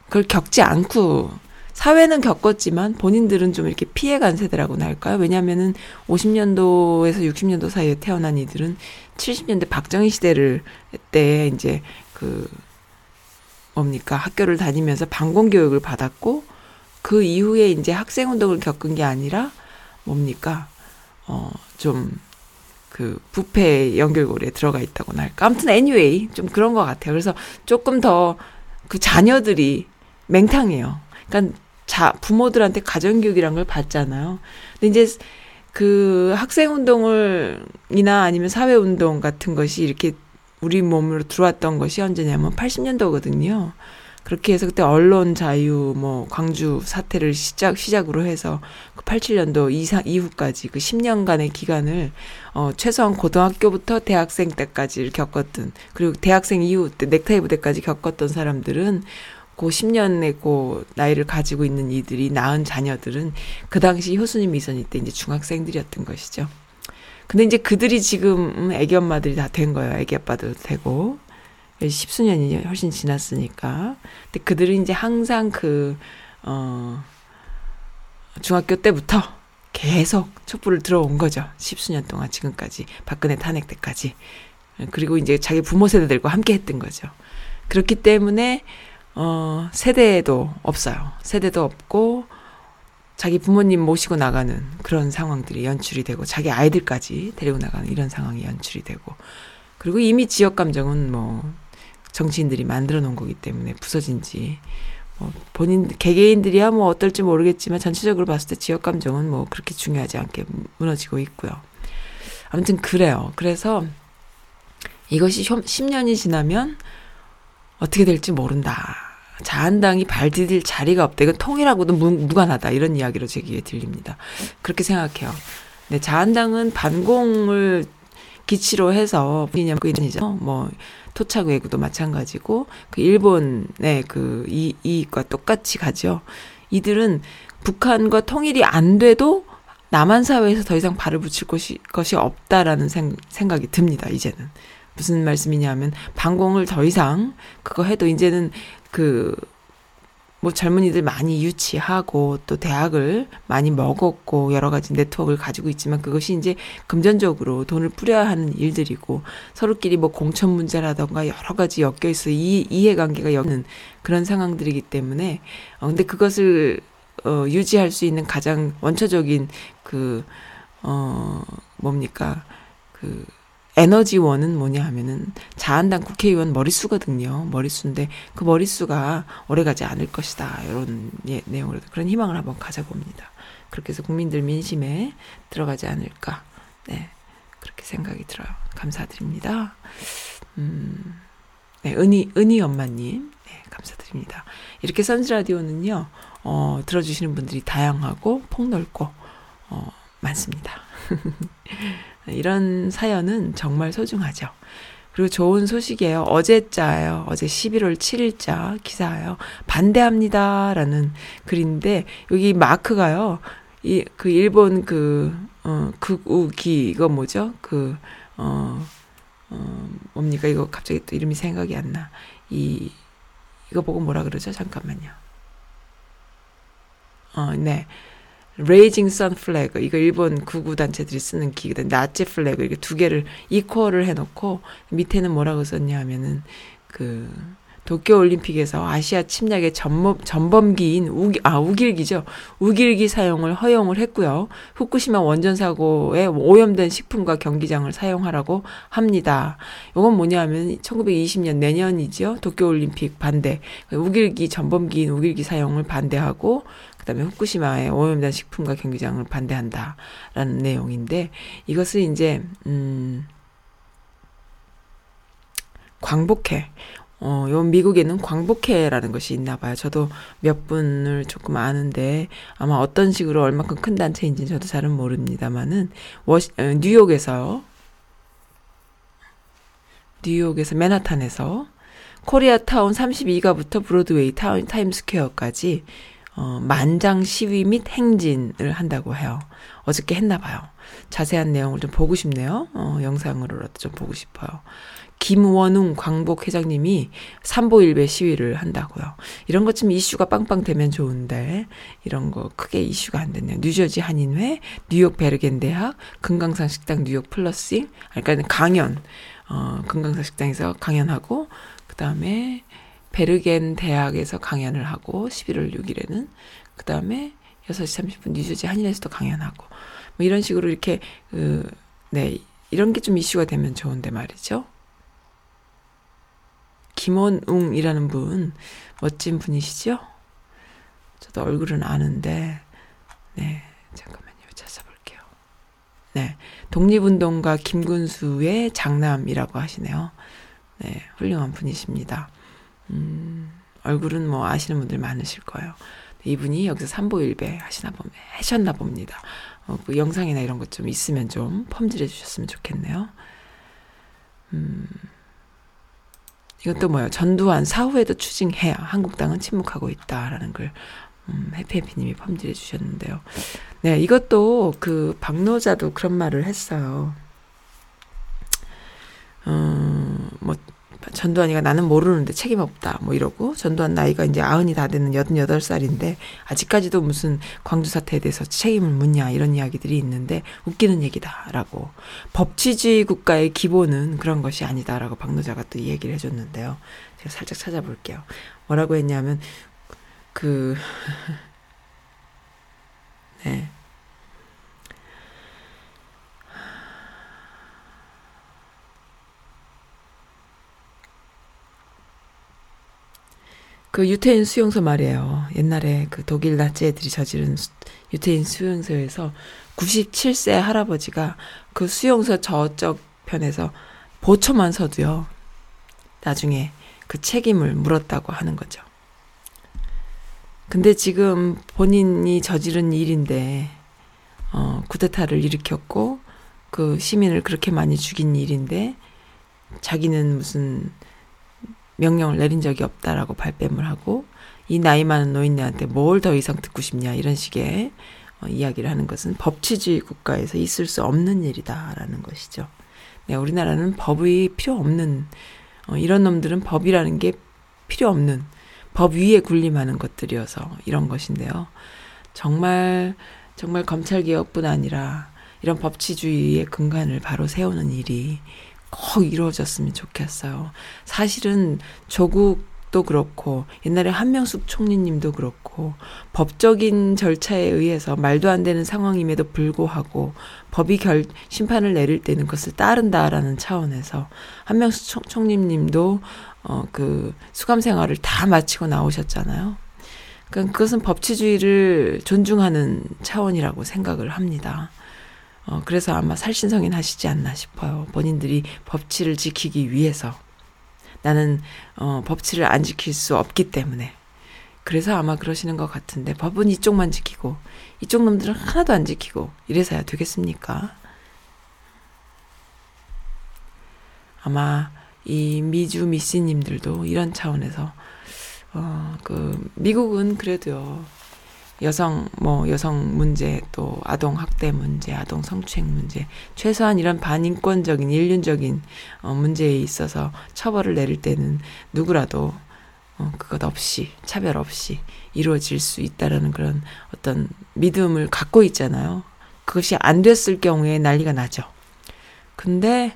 그걸 겪지 않고 사회는 겪었지만 본인들은 좀 이렇게 피해간 세대라고나 할까요? 왜냐하면은 50년도에서 60년도 사이에 태어난 이들은 70년대 박정희 시대를 때 이제 그 뭡니까? 학교를 다니면서 방공 교육을 받았고 그 이후에 이제 학생 운동을 겪은 게 아니라 뭡니까? 어좀 그 부패 연결고리에 들어가 있다고나 할까? 아무튼 anyway 좀 그런 것 같아요. 그래서 조금 더 그 자녀들이 맹탕해요. 그러니까 자 부모들한테 가정교육이란 걸 받잖아요. 근데 이제 그 학생 운동을 이나 아니면 사회 운동 같은 것이 이렇게 우리 몸으로 들어왔던 것이 언제냐면 80년도거든요. 그렇게 해서 그때 언론 자유, 뭐 광주 사태를 시작 시작으로 해서 그 87년도 이상 이후까지 그 10년간의 기간을 어 최소한 고등학교부터 대학생 때까지 겪었던 그리고 대학생 이후 때 넥타이 부대까지 겪었던 사람들은 그 10년의 그 나이를 가지고 있는 이들이 낳은 자녀들은 그 당시 효순이 미선이 때 이제 중학생들이었던 것이죠. 근데 이제 그들이 지금 음, 애기 엄마들이 다 된 거예요. 애기 아빠도 되고. 십수년이 훨씬 지났으니까. 근데 그들은 이제 항상 그, 어, 중학교 때부터 계속 촛불을 들어온 거죠. 십수년 동안 지금까지. 박근혜 탄핵 때까지. 그리고 이제 자기 부모 세대들과 함께 했던 거죠. 그렇기 때문에, 어, 세대도 없어요. 세대도 없고, 자기 부모님 모시고 나가는 그런 상황들이 연출이 되고 자기 아이들까지 데리고 나가는 이런 상황이 연출이 되고 그리고 이미 지역 감정은 뭐 정치인들이 만들어 놓은 거기 때문에 부서진 지 뭐 본인 개개인들이야 뭐 어떨지 모르겠지만 전체적으로 봤을 때 지역 감정은 뭐 그렇게 중요하지 않게 무너지고 있고요. 아무튼 그래요. 그래서 이것이 10년이 지나면 어떻게 될지 모른다. 자한당이 발 디딜 자리가 없다. 이건 통일하고도 무, 무관하다. 이런 이야기로 제 귀에 들립니다. 그렇게 생각해요. 네, 자한당은 반공을 기치로 해서 이죠. 뭐 토착 외구도 마찬가지고 그 일본의 그 이, 이익과 똑같이 가죠. 이들은 북한과 통일이 안 돼도 남한 사회에서 더 이상 발을 붙일 것이 것이 없다라는 생, 생각이 듭니다. 이제는 무슨 말씀이냐면 반공을 더 이상 그거 해도 이제는 그, 뭐 젊은이들 많이 유치하고 또 대학을 많이 먹었고 여러 가지 네트워크를 가지고 있지만 그것이 이제 금전적으로 돈을 뿌려야 하는 일들이고 서로끼리 뭐 공천 문제라던가 여러 가지 엮여 있어 이 이해관계가 엮는 그런 상황들이기 때문에 어 근데 그것을 어 유지할 수 있는 가장 원초적인 그 어 뭡니까? 그 에너지원은 뭐냐 하면은 자한당 국회의원 머릿수거든요. 머릿수인데 그 머릿수가 오래가지 않을 것이다. 이런 예, 내용으로 그런 희망을 한번 가져봅니다. 그렇게 해서 국민들 민심에 들어가지 않을까. 네. 그렇게 생각이 들어요. 감사드립니다. 음, 네, 은희, 은희 엄마님. 네, 감사드립니다. 이렇게 선즈라디오는요, 어, 들어주시는 분들이 다양하고 폭넓고, 어, 많습니다. 이런 사연은 정말 소중하죠. 그리고 좋은 소식이에요. 어제자예요. 어제 11월 7일자 기사예요. 반대합니다 라는 글인데 여기 마크가요. 이 그 일본 그 어, 극우기 이거 뭐죠? 그 어, 어 뭡니까? 이거 갑자기 또 이름이 생각이 안 나. 이 이거 보고 뭐라 그러죠? 잠깐만요. 어, 네. rising sun flag 이거 일본 극우 단체들이 쓰는 기에다 나치 flag 이렇게 두 개를 equal을 해놓고 밑에는 뭐라고 썼냐 하면은 그 도쿄 올림픽에서 아시아 침략의 전범, 전범기인 우기, 아, 우길기죠. 우길기 사용을 허용을 했고요. 후쿠시마 원전 사고에 오염된 식품과 경기장을 사용하라고 합니다. 이건 뭐냐면 1920년 내년이죠. 도쿄 올림픽 반대. 우길기 전범기인 우길기 사용을 반대하고 그다음에 후쿠시마의 오염된 식품과 경기장을 반대한다라는 내용인데 이것을 이제 음 광복회 어, 요 미국에는 광복회라는 것이 있나 봐요. 저도 몇 분을 조금 아는데 아마 어떤 식으로 얼마큼 큰 단체인지는 저도 잘은 모릅니다만은 워시, 어, 뉴욕에서 뉴욕에서 맨하탄에서 코리아타운 32가부터 브로드웨이 타운 타임스퀘어까지 어, 만장 시위 및 행진을 한다고 해요. 어저께 했나 봐요. 자세한 내용을 좀 보고 싶네요. 어, 영상으로라도 좀 보고 싶어요. 김원웅 광복 회장님이 삼보일배 시위를 한다고요. 이런 것좀 이슈가 빵빵 되면 좋은데 이런 거 크게 이슈가 안 됐네요. 뉴저지 한인회, 뉴욕 베르겐 대학, 금강산 식당 뉴욕 플러싱, 그러니까 강연, 어, 금강산 식당에서 강연하고 그 다음에 베르겐 대학에서 강연을 하고 11월 6일에는 그 다음에 6시 30분 뉴저지 한인에서도 강연하고 뭐 이런 식으로 이렇게 그, 네 이런 게 좀 이슈가 되면 좋은데 말이죠. 김원웅이라는 분 멋진 분이시죠? 저도 얼굴은 아는데 네 잠깐만요 찾아볼게요. 네 독립운동가 김군수의 장남이라고 하시네요. 네 훌륭한 분이십니다. 음, 얼굴은 뭐 아시는 분들 많으실 거예요. 이분이 여기서 삼보일배 하시나 보 하셨나 봅니다. 어, 그 영상이나 이런 것 좀 있으면 좀 펌질해 주셨으면 좋겠네요. 음. 이것도 뭐예요? 전두환 사후에도 추징해야 한국당은 침묵하고 있다라는 걸 음, 해피해피님이 펌질해 주셨는데요. 네, 이것도 그 박노자도 그런 말을 했어요. 음, 뭐 전두환이가 나는 모르는데 책임 없다 뭐 이러고 전두환 나이가 이제 아흔이 다 되는 여든 여덟 살인데 아직까지도 무슨 광주 사태에 대해서 책임을 묻냐 이런 이야기들이 있는데 웃기는 얘기다라고 법치주의 국가의 기본은 그런 것이 아니다라고 박노자가 또 얘기를 해줬는데요. 제가 살짝 찾아볼게요. 뭐라고 했냐면 그 네. 그 유태인 수용소 말이에요. 옛날에 그 독일 나치 애들이 저지른 수, 유태인 수용소에서 97세 할아버지가 그 수용소 저쪽 편에서 보초만 서도요. 나중에 그 책임을 물었다고 하는 거죠. 근데 지금 본인이 저지른 일인데 어, 쿠데타를 일으켰고 그 시민을 그렇게 많이 죽인 일인데 자기는 무슨 명령을 내린 적이 없다라고 발뺌을 하고 이 나이 많은 노인네한테 뭘 더 이상 듣고 싶냐 이런 식의 어, 이야기를 하는 것은 법치주의 국가에서 있을 수 없는 일이다라는 것이죠. 네, 우리나라는 법이 필요 없는 어, 이런 놈들은 법이라는 게 필요 없는 법 위에 군림하는 것들이어서 이런 것인데요. 정말 정말 검찰 개혁뿐 아니라 이런 법치주의의 근간을 바로 세우는 일이 꼭 이루어졌으면 좋겠어요. 사실은 조국 도 그렇고 옛날에 한명숙 총리님도 그렇고 법적인 절차에 의해서 말도 안 되는 상황임에도 불구하고 법이 결 심판을 내릴 때는 그것을 따른다라는 차원에서 한명숙 총, 총리님도 어 그 수감 생활을 다 마치고 나오셨잖아요. 그러니까 그것은 법치주의를 존중하는 차원이라고 생각을 합니다. 어, 그래서 아마 살신성인 하시지 않나 싶어요. 본인들이 법치를 지키기 위해서. 나는, 어, 법치를 안 지킬 수 없기 때문에. 그래서 아마 그러시는 것 같은데, 법은 이쪽만 지키고, 이쪽 놈들은 하나도 안 지키고, 이래서야 되겠습니까? 아마 이 미주 미씨님들도 이런 차원에서, 어, 그, 미국은 그래도요, 여성 뭐 여성 문제 또 아동 학대 문제, 아동 성추행 문제 최소한 이런 반인권적인 인륜적인 어 문제에 있어서 처벌을 내릴 때는 누구라도 어 그것 없이 차별 없이 이루어질 수 있다라는 그런 어떤 믿음을 갖고 있잖아요. 그것이 안 됐을 경우에 난리가 나죠. 근데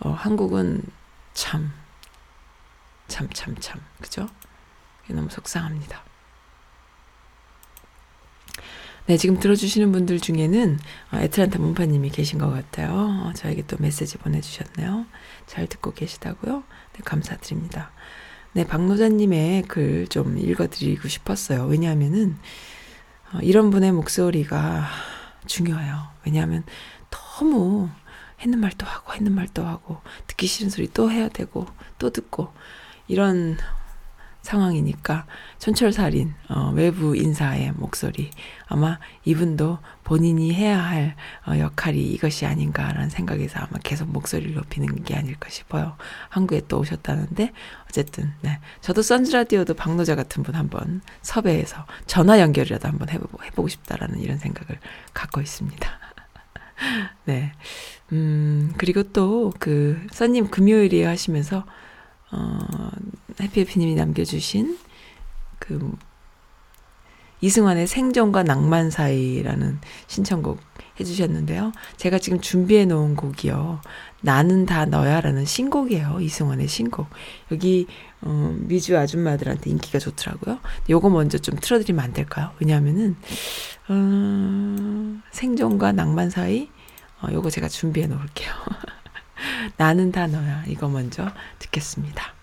어 한국은 참 참, 참, 참. 그죠? 너무 속상합니다. 네, 지금 들어주시는 분들 중에는 어, 애틀란타 문파님이 계신 것 같아요. 어, 저에게 또 메시지 보내주셨네요. 잘 듣고 계시다고요? 네, 감사드립니다. 네, 박노자님의 글 좀 읽어드리고 싶었어요. 왜냐하면은, 어, 이런 분의 목소리가 중요해요. 왜냐하면 너무 했는 말또 하고, 했는 말또 하고, 듣기 싫은 소리 또 해야 되고, 또 듣고, 이런 상황이니까 촌철살인 어, 외부 인사의 목소리 아마 이분도 본인이 해야 할 어, 역할이 이것이 아닌가라는 생각에서 아마 계속 목소리를 높이는 게 아닐까 싶어요. 한국에 또 오셨다는데 어쨌든 네 저도 선즈라디오도 박노자 같은 분 한번 섭외해서 전화 연결이라도 한번 해보고 해보고 싶다라는 이런 생각을 갖고 있습니다. 네. 음, 그리고 또, 그, 써님 금요일에 하시면서, 어, 해피해피님이 남겨주신 그 이승환의 생존과 낭만 사이라는 신청곡 해주셨는데요. 제가 지금 준비해 놓은 곡이요. 나는 다 너야라는 신곡이에요. 이승환의 신곡. 여기 어, 미주 아줌마들한테 인기가 좋더라고요. 요거 먼저 좀 틀어드리면 안 될까요? 왜냐하면은 어, 생존과 낭만 사이 어, 요거 제가 준비해 놓을게요. 나는 다 너야. 이거 먼저 듣겠습니다.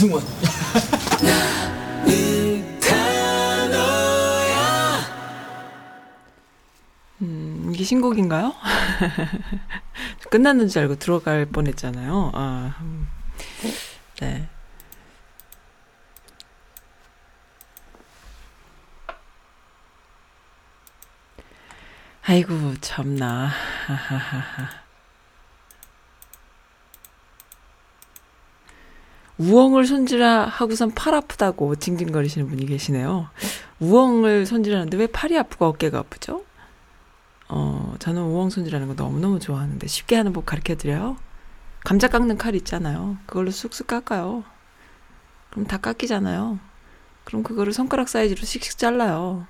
이승원. 음, 이게 신곡인가요? 끝났는 줄 알고 들어갈 뻔했잖아요. 아, 음. 네. 아이고 참나. 하하하하. 우엉을 손질하 하고선 팔 아프다고 징징거리시는 분이 계시네요. 우엉을 손질하는데 왜 팔이 아프고 어깨가 아프죠? 어, 저는 우엉 손질하는 거 너무너무 좋아하는데 쉽게 하는 법 가르쳐 드려요. 감자 깎는 칼 있잖아요. 그걸로 쑥쑥 깎아요. 그럼 다 깎이잖아요. 그럼 그거를 손가락 사이즈로 씩씩 잘라요.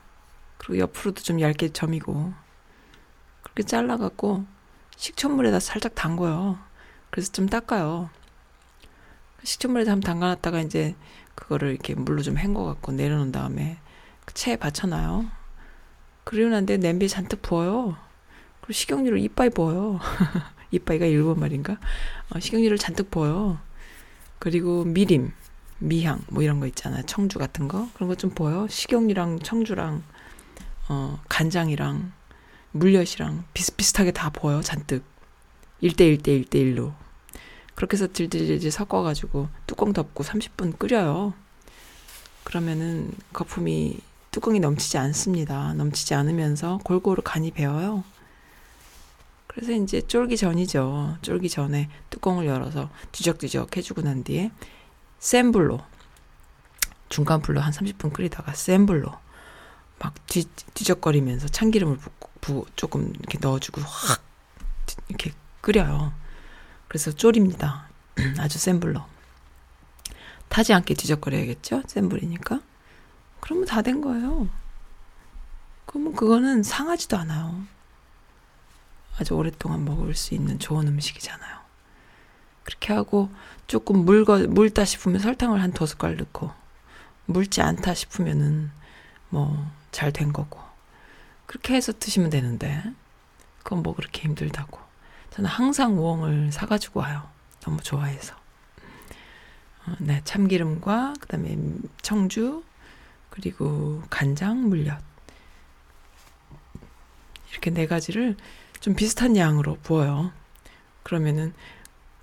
그리고 옆으로도 좀 얇게 점이고. 그렇게 잘라갖고 식초물에다 살짝 담궈요. 그래서 좀 닦아요. 식초물에다 한번 담가놨다가 이제 그거를 이렇게 물로 좀 헹궈 갖고 내려놓은 다음에 그 체에 받쳐놔요. 그리고 난데 냄비에 잔뜩 부어요. 그리고 식용유를 이빠이 부어요. 이빠이가 일본 말인가? 어, 식용유를 잔뜩 부어요. 그리고 미림, 미향 뭐 이런 거 있잖아요. 청주 같은 거 그런 거 좀 부어요. 식용유랑 청주랑 어, 간장이랑 물엿이랑 비슷비슷하게 다 부어요. 잔뜩 1대1 대 1대1로 그렇게 해서 질질질질 섞어가지고 뚜껑 덮고 30분 끓여요. 그러면은 거품이 뚜껑이 넘치지 않습니다. 넘치지 않으면서 골고루 간이 배어요. 그래서 이제 쫄기 전이죠. 쫄기 전에 뚜껑을 열어서 뒤적뒤적 해주고 난 뒤에 센 불로 중간 불로 한 30분 끓이다가 센 불로 막 뒤, 뒤적거리면서 참기름을 붓고, 부, 조금 이렇게 넣어주고 확 이렇게 끓여요. 그래서 졸입니다. 아주 센 불로. 타지 않게 뒤적거려야겠죠? 센 불이니까. 그러면 다 된 거예요. 그러면 그거는 상하지도 않아요. 아주 오랫동안 먹을 수 있는 좋은 음식이잖아요. 그렇게 하고 조금 물거, 물다 싶으면 설탕을 한 두 숟갈 넣고 물지 않다 싶으면은 뭐 잘 된 거고 그렇게 해서 드시면 되는데 그건 뭐 그렇게 힘들다고 저는 항상 우엉을 사가지고 와요. 너무 좋아해서. 어, 네, 참기름과 그다음에 청주 그리고 간장, 물엿 이렇게 네 가지를 좀 비슷한 양으로 부어요. 그러면은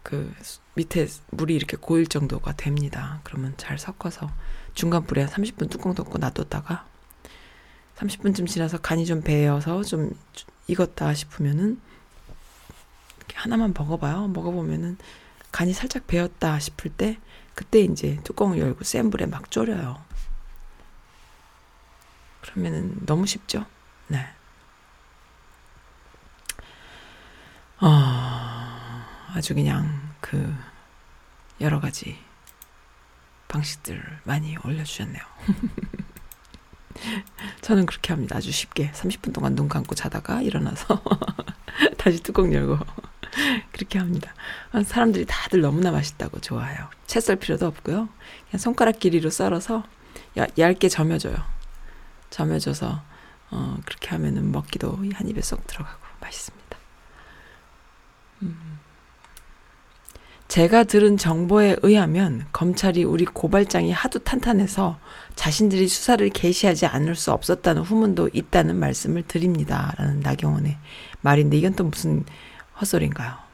그 밑에 물이 이렇게 고일 정도가 됩니다. 그러면 잘 섞어서 중간 불에 한 30분 뚜껑 덮고 놔뒀다가 30분쯤 지나서 간이 좀 배어서 좀 익었다 싶으면은 하나만 먹어봐요. 먹어보면은 간이 살짝 배었다 싶을 때 그때 이제 뚜껑을 열고 센 불에 막 졸여요. 그러면은 너무 쉽죠? 네. 어, 아주 그냥 그 여러 가지 방식들을 많이 올려주셨네요. 저는 그렇게 합니다. 아주 쉽게 30분 동안 눈 감고 자다가 일어나서 다시 뚜껑 열고 그렇게 합니다. 사람들이 다들 너무나 맛있다고 좋아해요. 채 썰 필요도 없고요. 그냥 손가락 길이로 썰어서 야, 얇게 점여줘요. 점여줘서 어, 그렇게 하면은 먹기도 한 입에 쏙 들어가고 맛있습니다. 음. 제가 들은 정보에 의하면 검찰이 우리 고발장이 하도 탄탄해서 자신들이 수사를 개시하지 않을 수 없었다는 후문도 있다는 말씀을 드립니다. 라는 나경원의 말인데 이건 또 무슨 헛소리인가요?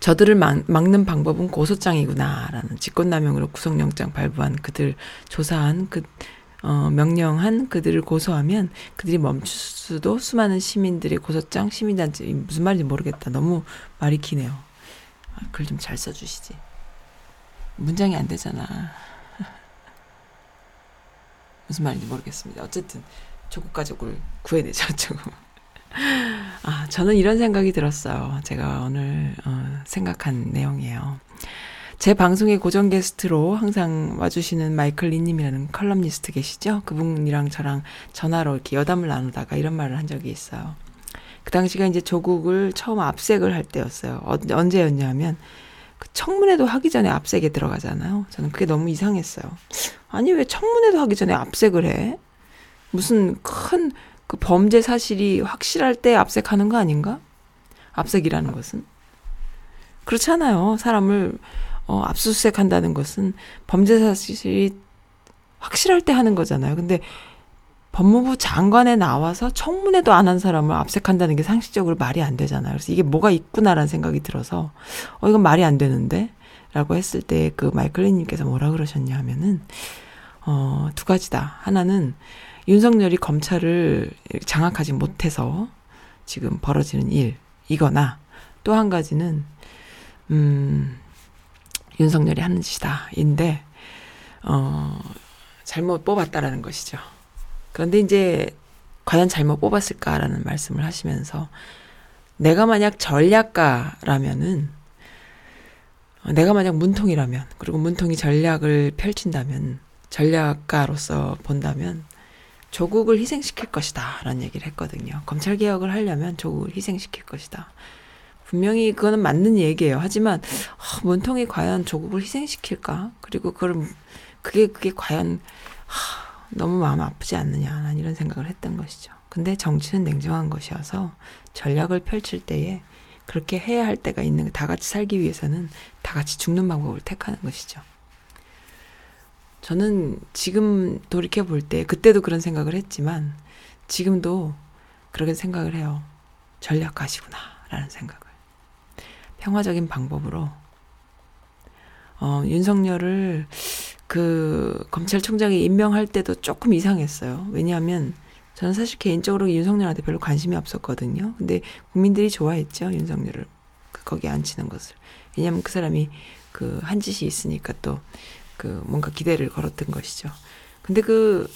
저들을 막, 막는 방법은 고소장이구나라는 직권남용으로 구속영장 발부한 그들 조사한 그 어, 명령한 그들을 고소하면 그들이 멈출 수도 수많은 시민들의 고소장 시민단체 무슨 말인지 모르겠다. 너무 말이 기네요. 아, 글좀 잘 써주시지. 문장이 안 되잖아. 무슨 말인지 모르겠습니다. 어쨌든 조국 가족을 구해내자 조금. 아 저는 이런 생각이 들었어요. 제가 오늘 어, 생각한 내용이에요. 제 방송의 고정 게스트로 항상 와주시는 마이클 리님이라는 컬럼니스트 계시죠? 그분이랑 저랑 전화로 이렇게 여담을 나누다가 이런 말을 한 적이 있어요. 그 당시가 이제 조국을 처음 압색을 할 때였어요. 어, 언제였냐면 그 청문회도 하기 전에 압색에 들어가잖아요. 저는 그게 너무 이상했어요. 아니 왜 청문회도 하기 전에 압색을 해? 무슨 큰 그 범죄 사실이 확실할 때 압색하는 거 아닌가? 압색이라는 것은 그렇잖아요. 사람을 어, 압수수색한다는 것은 범죄 사실이 확실할 때 하는 거잖아요. 근데 법무부 장관에 나와서 청문회도 안 한 사람을 압색한다는 게 상식적으로 말이 안 되잖아요. 그래서 이게 뭐가 있구나라는 생각이 들어서 어 이건 말이 안 되는데 라고 했을 때 그 마이클리님께서 뭐라 그러셨냐 하면은 어두 가지다. 하나는 윤석열이 검찰을 장악하지 못해서 지금 벌어지는 일 이거나 또 한 가지는 음 윤석열이 하는 짓이다인데 어 잘못 뽑았다라는 것이죠. 그런데 이제 과연 잘못 뽑았을까라는 말씀을 하시면서 내가 만약 전략가라면은 어, 내가 만약 문통이라면 그리고 문통이 전략을 펼친다면 전략가로서 본다면 조국을 희생시킬 것이다 라는 얘기를 했거든요. 검찰 개혁을 하려면 조국을 희생시킬 것이다. 분명히 그거는 맞는 얘기예요. 하지만 아, 문통이 과연 조국을 희생시킬까? 그리고 그걸 그게 그게 과연 하, 너무 마음 아프지 않느냐 난 이런 생각을 했던 것이죠. 근데 정치는 냉정한 것이어서 전략을 펼칠 때에 그렇게 해야 할 때가 있는 다 같이 살기 위해서는 다 같이 죽는 방법을 택하는 것이죠. 저는 지금 돌이켜 볼 때 그때도 그런 생각을 했지만 지금도 그렇게 생각을 해요. 전략가시구나라는 생각을 평화적인 방법으로 어, 윤석열을 그 검찰총장이 임명할 때도 조금 이상했어요. 왜냐하면 저는 사실 개인적으로 윤석열한테 별로 관심이 없었거든요. 근데 국민들이 좋아했죠. 윤석열을 그 거기에 앉히는 것을. 왜냐하면 그 사람이 그 한 짓이 있으니까 또 그 뭔가 기대를 걸었던 것이죠. 근데 그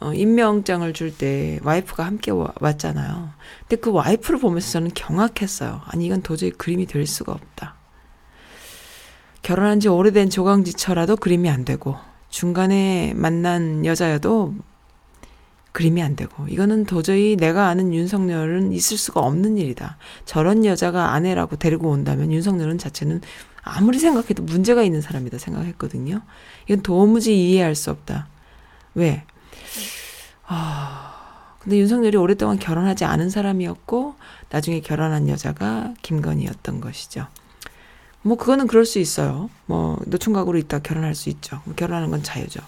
어, 임명장을 줄 때 와이프가 함께 와, 왔잖아요. 근데 그 와이프를 보면서 저는 경악했어요. 아니 이건 도저히 그림이 될 수가 없다. 결혼한 지 오래된 조강지처라도 그림이 안 되고 중간에 만난 여자여도 그림이 안 되고 이거는 도저히 내가 아는 윤석열은 있을 수가 없는 일이다. 저런 여자가 아내라고 데리고 온다면 윤석열은 자체는 아무리 생각해도 문제가 있는 사람이다 생각했거든요. 이건 도무지 이해할 수 없다. 왜? 아, 근데 윤석열이 오랫동안 결혼하지 않은 사람이었고 나중에 결혼한 여자가 김건희였던 것이죠. 뭐 그거는 그럴 수 있어요. 뭐 노총각으로 있다 결혼할 수 있죠. 결혼하는 건 자유죠.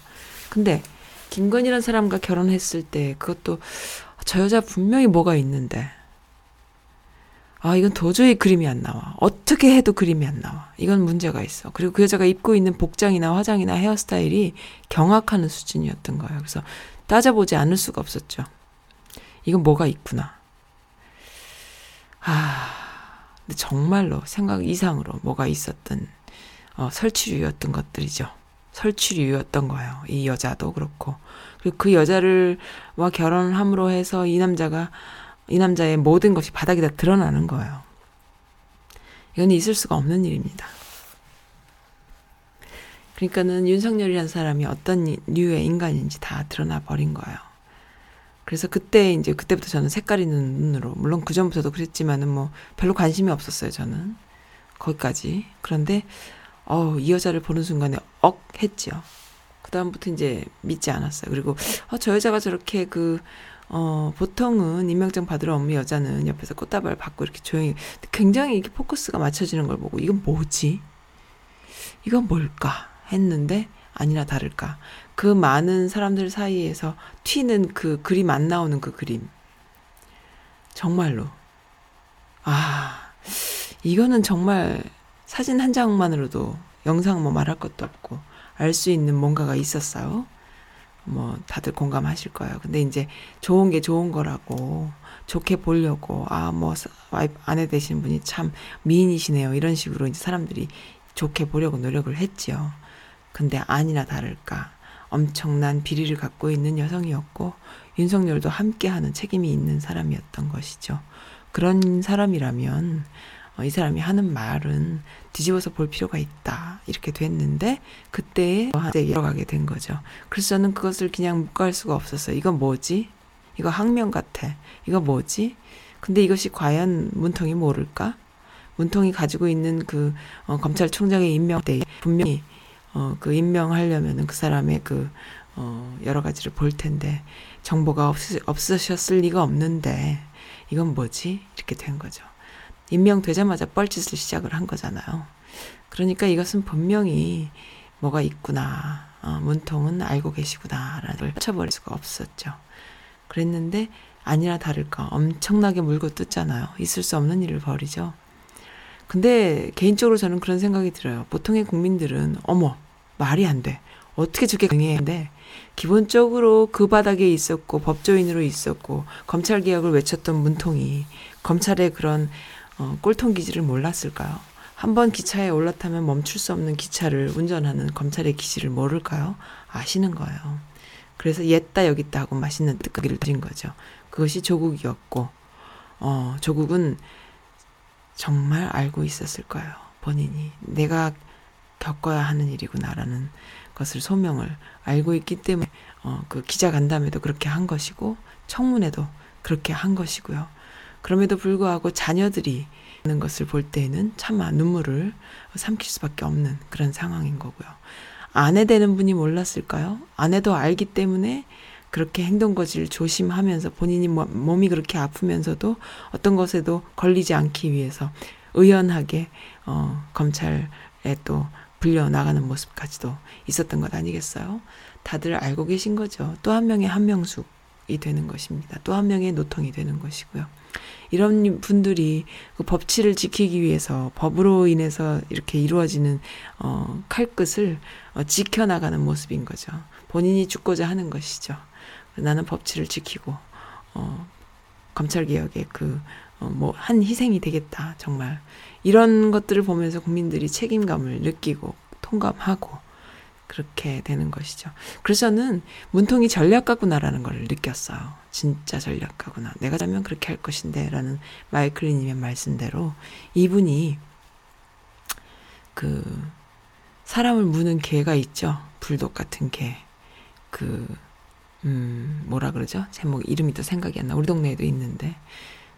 근데 김건희란 사람과 결혼했을 때 그것도 저 여자 분명히 뭐가 있는데 아 이건 도저히 그림이 안 나와. 어떻게 해도 그림이 안 나와. 이건 문제가 있어. 그리고 그 여자가 입고 있는 복장이나 화장이나 헤어스타일이 경악하는 수준이었던 거예요. 그래서 따져보지 않을 수가 없었죠. 이건 뭐가 있구나. 아, 근데 정말로 생각 이상으로 뭐가 있었던 어, 설치류였던 것들이죠. 설치류였던 거예요. 이 여자도 그렇고. 그리고 그 여자를 와 결혼함으로 해서 이 남자가 이 남자의 모든 것이 바닥에 다 드러나는 거예요. 이건 있을 수가 없는 일입니다. 그러니까는 윤석열이라는 사람이 어떤 류의 인간인지 다 드러나 버린 거예요. 그래서 그때 이제 그때부터 저는 색깔 있는 눈으로 물론 그 전부터도 그랬지만은 뭐 별로 관심이 없었어요 저는 거기까지 그런데 어이 여자를 보는 순간에 억 했죠. 그 다음부터 이제 믿지 않았어요. 그리고 어, 저 여자가 저렇게 그 어, 보통은 임명장 받으러 오는 여자는 옆에서 꽃다발 받고 이렇게 조용히 굉장히 이렇게 포커스가 맞춰지는 걸 보고 이건 뭐지? 이건 뭘까? 했는데 아니나 다를까. 그 많은 사람들 사이에서 튀는 그 그림 안 나오는 그 그림. 정말로. 아, 이거는 정말 사진 한 장만으로도 영상 뭐 말할 것도 없고 알 수 있는 뭔가가 있었어요. 뭐 다들 공감하실 거예요. 근데 이제 좋은 게 좋은 거라고 좋게 보려고 아 뭐 아내 되신 분이 참 미인이시네요. 이런 식으로 이제 사람들이 좋게 보려고 노력을 했지요. 근데 아니나 다를까 엄청난 비리를 갖고 있는 여성이었고 윤석열도 함께하는 책임이 있는 사람이었던 것이죠. 그런 사람이라면 어, 이 사람이 하는 말은 뒤집어서 볼 필요가 있다 이렇게 됐는데 그때에 들어가게 된 거죠. 그래서 저는 그것을 그냥 묵과할 수가 없었어요. 이건 뭐지? 이거 학명 같아. 이거 뭐지? 근데 이것이 과연 문통이 모를까? 문통이 가지고 있는 그 어, 검찰총장의 임명 때 분명히 어, 그 임명하려면은 그 사람의 그 어, 여러 가지를 볼 텐데 정보가 없, 없으셨을 리가 없는데 이건 뭐지 이렇게 된 거죠. 임명되자마자 뻘짓을 시작을 한 거잖아요. 그러니까 이것은 분명히 뭐가 있구나. 어, 문통은 알고 계시구나라는 걸 쳐버릴 수가 없었죠. 그랬는데 아니나 다를까 엄청나게 물고 뜯잖아요. 있을 수 없는 일을 벌이죠. 근데 개인적으로 저는 그런 생각이 들어요. 보통의 국민들은 어머 말이 안 돼. 어떻게 저렇게 강해인데 기본적으로 그 바닥에 있었고 법조인으로 있었고 검찰 개혁을 외쳤던 문통이 검찰의 그런 어, 꼴통 기질을 몰랐을까요? 한번 기차에 올라타면 멈출 수 없는 기차를 운전하는 검찰의 기질을 모를까요? 아시는 거예요. 그래서 옛다 여기다 하고 맛있는 뜨거기를 드린 거죠. 그것이 조국이었고, 어, 조국은 정말 알고 있었을 거예요. 본인이. 내가 겪어야 하는 일이구나라는 것을 소명을 알고 있기 때문에, 어, 그 기자 간담회도 그렇게 한 것이고, 청문회도 그렇게 한 것이고요. 그럼에도 불구하고 자녀들이 하는 것을 볼 때에는 차마 눈물을 삼킬 수밖에 없는 그런 상황인 거고요. 아내 되는 분이 몰랐을까요? 아내도 알기 때문에 그렇게 행동거지를 조심하면서 본인이 몸이 그렇게 아프면서도 어떤 것에도 걸리지 않기 위해서 의연하게 어, 검찰에 또 불려 나가는 모습까지도 있었던 것 아니겠어요? 다들 알고 계신 거죠. 또 한 명의 한명숙이 되는 것입니다. 또 한 명의 노통이 되는 것이고요. 이런 분들이 그 법치를 지키기 위해서 법으로 인해서 이렇게 이루어지는 어, 칼끝을 어, 지켜나가는 모습인 거죠. 본인이 죽고자 하는 것이죠. 나는 법치를 지키고 어, 검찰 개혁의 그뭐 한 희생이 되겠다 정말 이런 것들을 보면서 국민들이 책임감을 느끼고 통감하고 그렇게 되는 것이죠. 그래서 저는 문통이 전략 가구나라는 걸 느꼈어요. 진짜 전략 가구나. 내가 자면 그렇게 할 것인데 라는 마이클리님의 말씀대로 이분이 그 사람을 무는 개가 있죠. 불독 같은 개. 그, 음, 뭐라 그러죠? 제목 이름이 또 생각이 안 나. 우리 동네에도 있는데.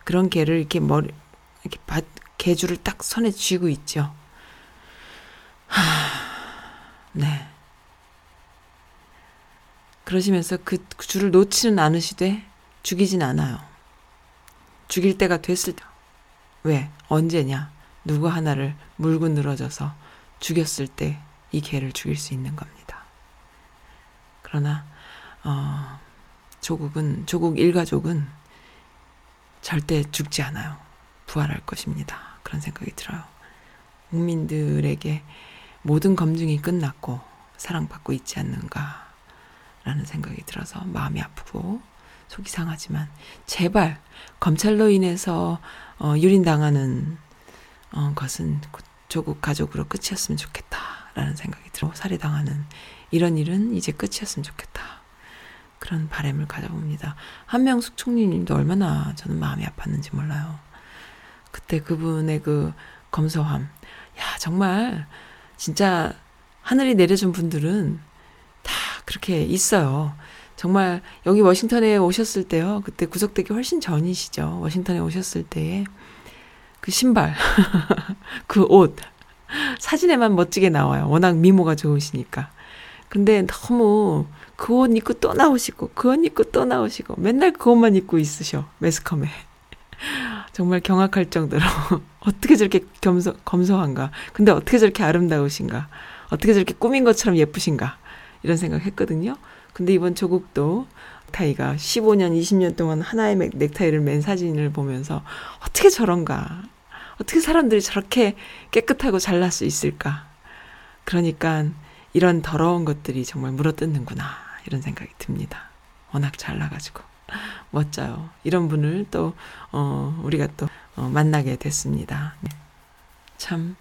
그런 개를 이렇게 머리, 이렇게 밭, 개줄을 딱 손에 쥐고 있죠. 하, 네. 그러시면서 그 줄을 놓지는 않으시되 죽이진 않아요. 죽일 때가 됐을 때. 왜? 언제냐? 누구 하나를 물고 늘어져서 죽였을 때 이 개를 죽일 수 있는 겁니다. 그러나 어, 조국은 조국 일가족은 절대 죽지 않아요. 부활할 것입니다. 그런 생각이 들어요. 국민들에게 모든 검증이 끝났고 사랑받고 있지 않는가 라는 생각이 들어서 마음이 아프고 속이 상하지만 제발 검찰로 인해서 어, 유린당하는 어, 것은 조국 가족으로 끝이었으면 좋겠다라는 생각이 들어 살해당하는 이런 일은 이제 끝이었으면 좋겠다. 그런 바램을 가져봅니다. 한명숙 총리님도 얼마나 저는 마음이 아팠는지 몰라요. 그때 그분의 그 검소함. 야, 정말 진짜 하늘이 내려준 분들은 다 그렇게 있어요. 정말 여기 워싱턴에 오셨을 때요. 그때 구속되기 훨씬 전이시죠. 워싱턴에 오셨을 때에 그 신발, 그 옷, 사진에만 멋지게 나와요. 워낙 미모가 좋으시니까. 근데 너무 그 옷 입고 또 나오시고, 그 옷 입고 또 나오시고, 맨날 그 옷만 입고 있으셔. 매스컴에. 정말 경악할 정도로 어떻게 저렇게 겸소, 검소한가. 근데 어떻게 저렇게 아름다우신가. 어떻게 저렇게 꾸민 것처럼 예쁘신가. 이런 생각 했거든요. 근데 이번 조국도 넥타이가 15년, 20년 동안 하나의 넥타이를 맨 사진을 보면서 어떻게 저런가. 어떻게 사람들이 저렇게 깨끗하고 잘날 수 있을까. 그러니까 이런 더러운 것들이 정말 물어뜯는구나. 이런 생각이 듭니다. 워낙 잘나가지고. 멋져요. 이런 분을 또, 어, 우리가 또, 어, 만나게 됐습니다. 네. 참,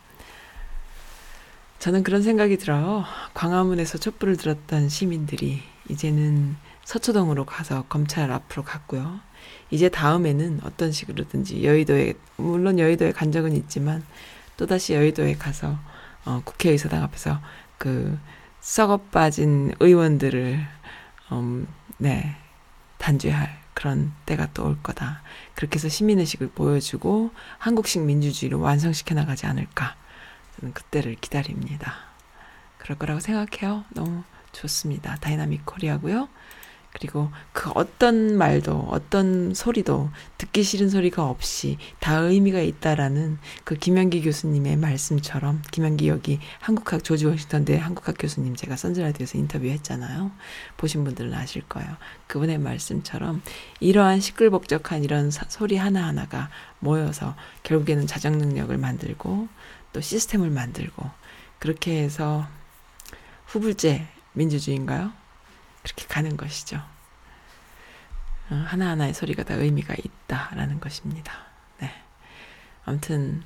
저는 그런 생각이 들어요. 광화문에서 촛불을 들었던 시민들이 이제는 서초동으로 가서 검찰 앞으로 갔고요. 이제 다음에는 어떤 식으로든지 여의도에, 물론 여의도에 간 적은 있지만 또다시 여의도에 가서 어, 국회의사당 앞에서 그 썩어 빠진 의원들을, 음, 네, 단죄할 그런 때가 또 올 거다. 그렇게 해서 시민의식을 보여주고 한국식 민주주의를 완성시켜 나가지 않을까. 저는 그때를 기다립니다. 그럴 거라고 생각해요. 너무 좋습니다. dynamic Korea고요. 그리고 그 어떤 말도 어떤 소리도 듣기 싫은 소리가 없이 다 의미가 있다라는 그 김현기 교수님의 말씀처럼 김현기 여기 한국학 조지 워싱턴대 한국학 교수님 제가 선즈라디오에서 인터뷰했잖아요. 보신 분들은 아실 거예요. 그분의 말씀처럼 이러한 시끌벅적한 이런 사, 소리 하나하나가 모여서 결국에는 자정 능력을 만들고 또 시스템을 만들고 그렇게 해서 후불제 민주주의인가요? 그렇게 가는 것이죠. 어, 하나하나의 소리가 다 의미가 있다라는 것입니다. 네. 아무튼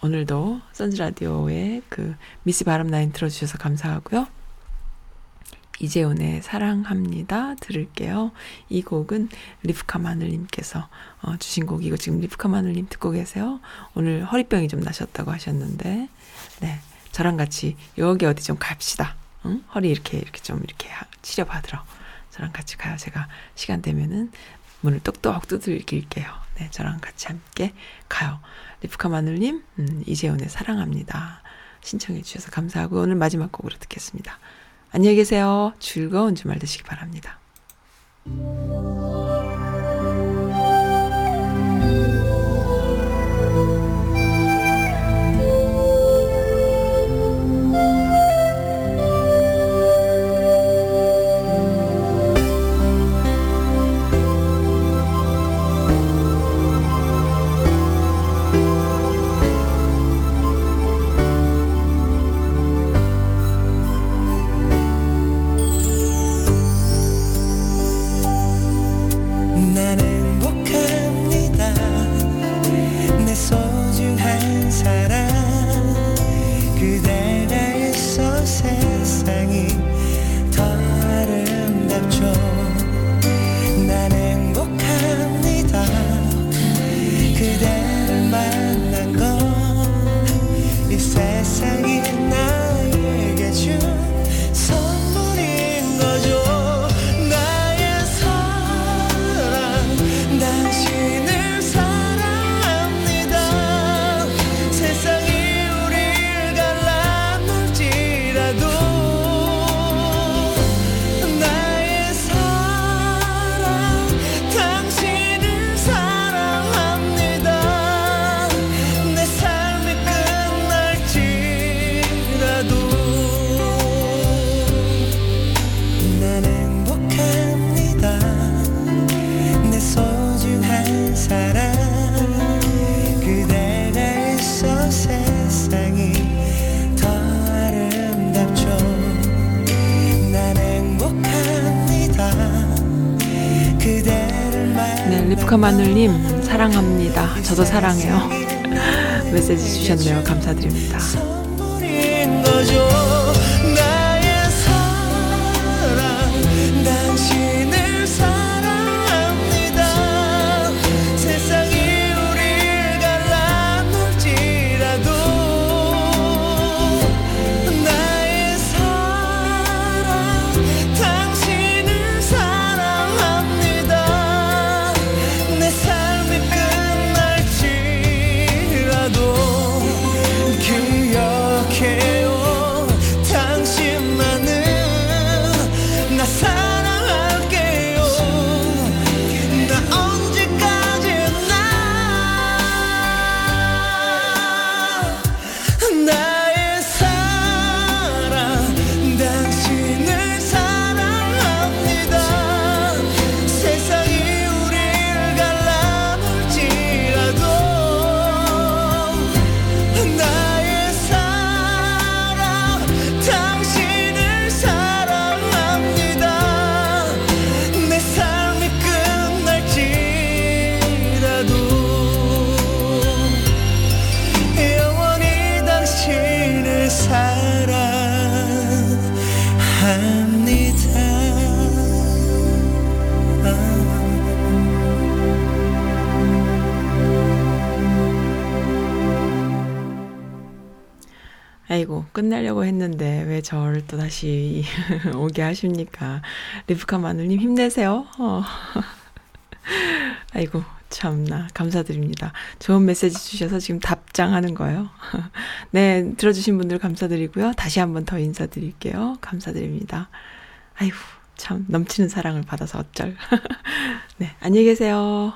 오늘도 선즈라디오의 그 미스 바람라인 들어주셔서 감사하고요. 이재훈의 사랑합니다 들을게요. 이 곡은 리프카 마늘님께서 어, 주신 곡이고 지금 리프카 마늘님 듣고 계세요. 오늘 허리병이 좀 나셨다고 하셨는데 네 저랑 같이 여기 어디 좀 갑시다. 응? 허리 이렇게 이렇게 좀 이렇게 치료 받으러 저랑 같이 가요. 제가 시간 되면은 문을 똑똑 두들길게요. 네, 저랑 같이 함께 가요. 리프카 마늘님, 음, 이재훈의 사랑합니다. 신청해 주셔서 감사하고 오늘 마지막 곡으로 듣겠습니다. 안녕히 계세요. 즐거운 주말 되시기 바랍니다. 저도 사랑해요. 메시지 주셨네요. 감사드립니다. 끝내려고 했는데 왜 저를 또 다시 오게 하십니까? 리프카 마늘님 힘내세요. 어. 아이고, 참나. 감사드립니다. 좋은 메시지 주셔서 지금 답장하는 거예요. 네, 들어주신 분들 감사드리고요. 다시 한번 더 인사드릴게요. 감사드립니다. 아이고, 참, 넘치는 사랑을 받아서 어쩔. 네, 안녕히 계세요.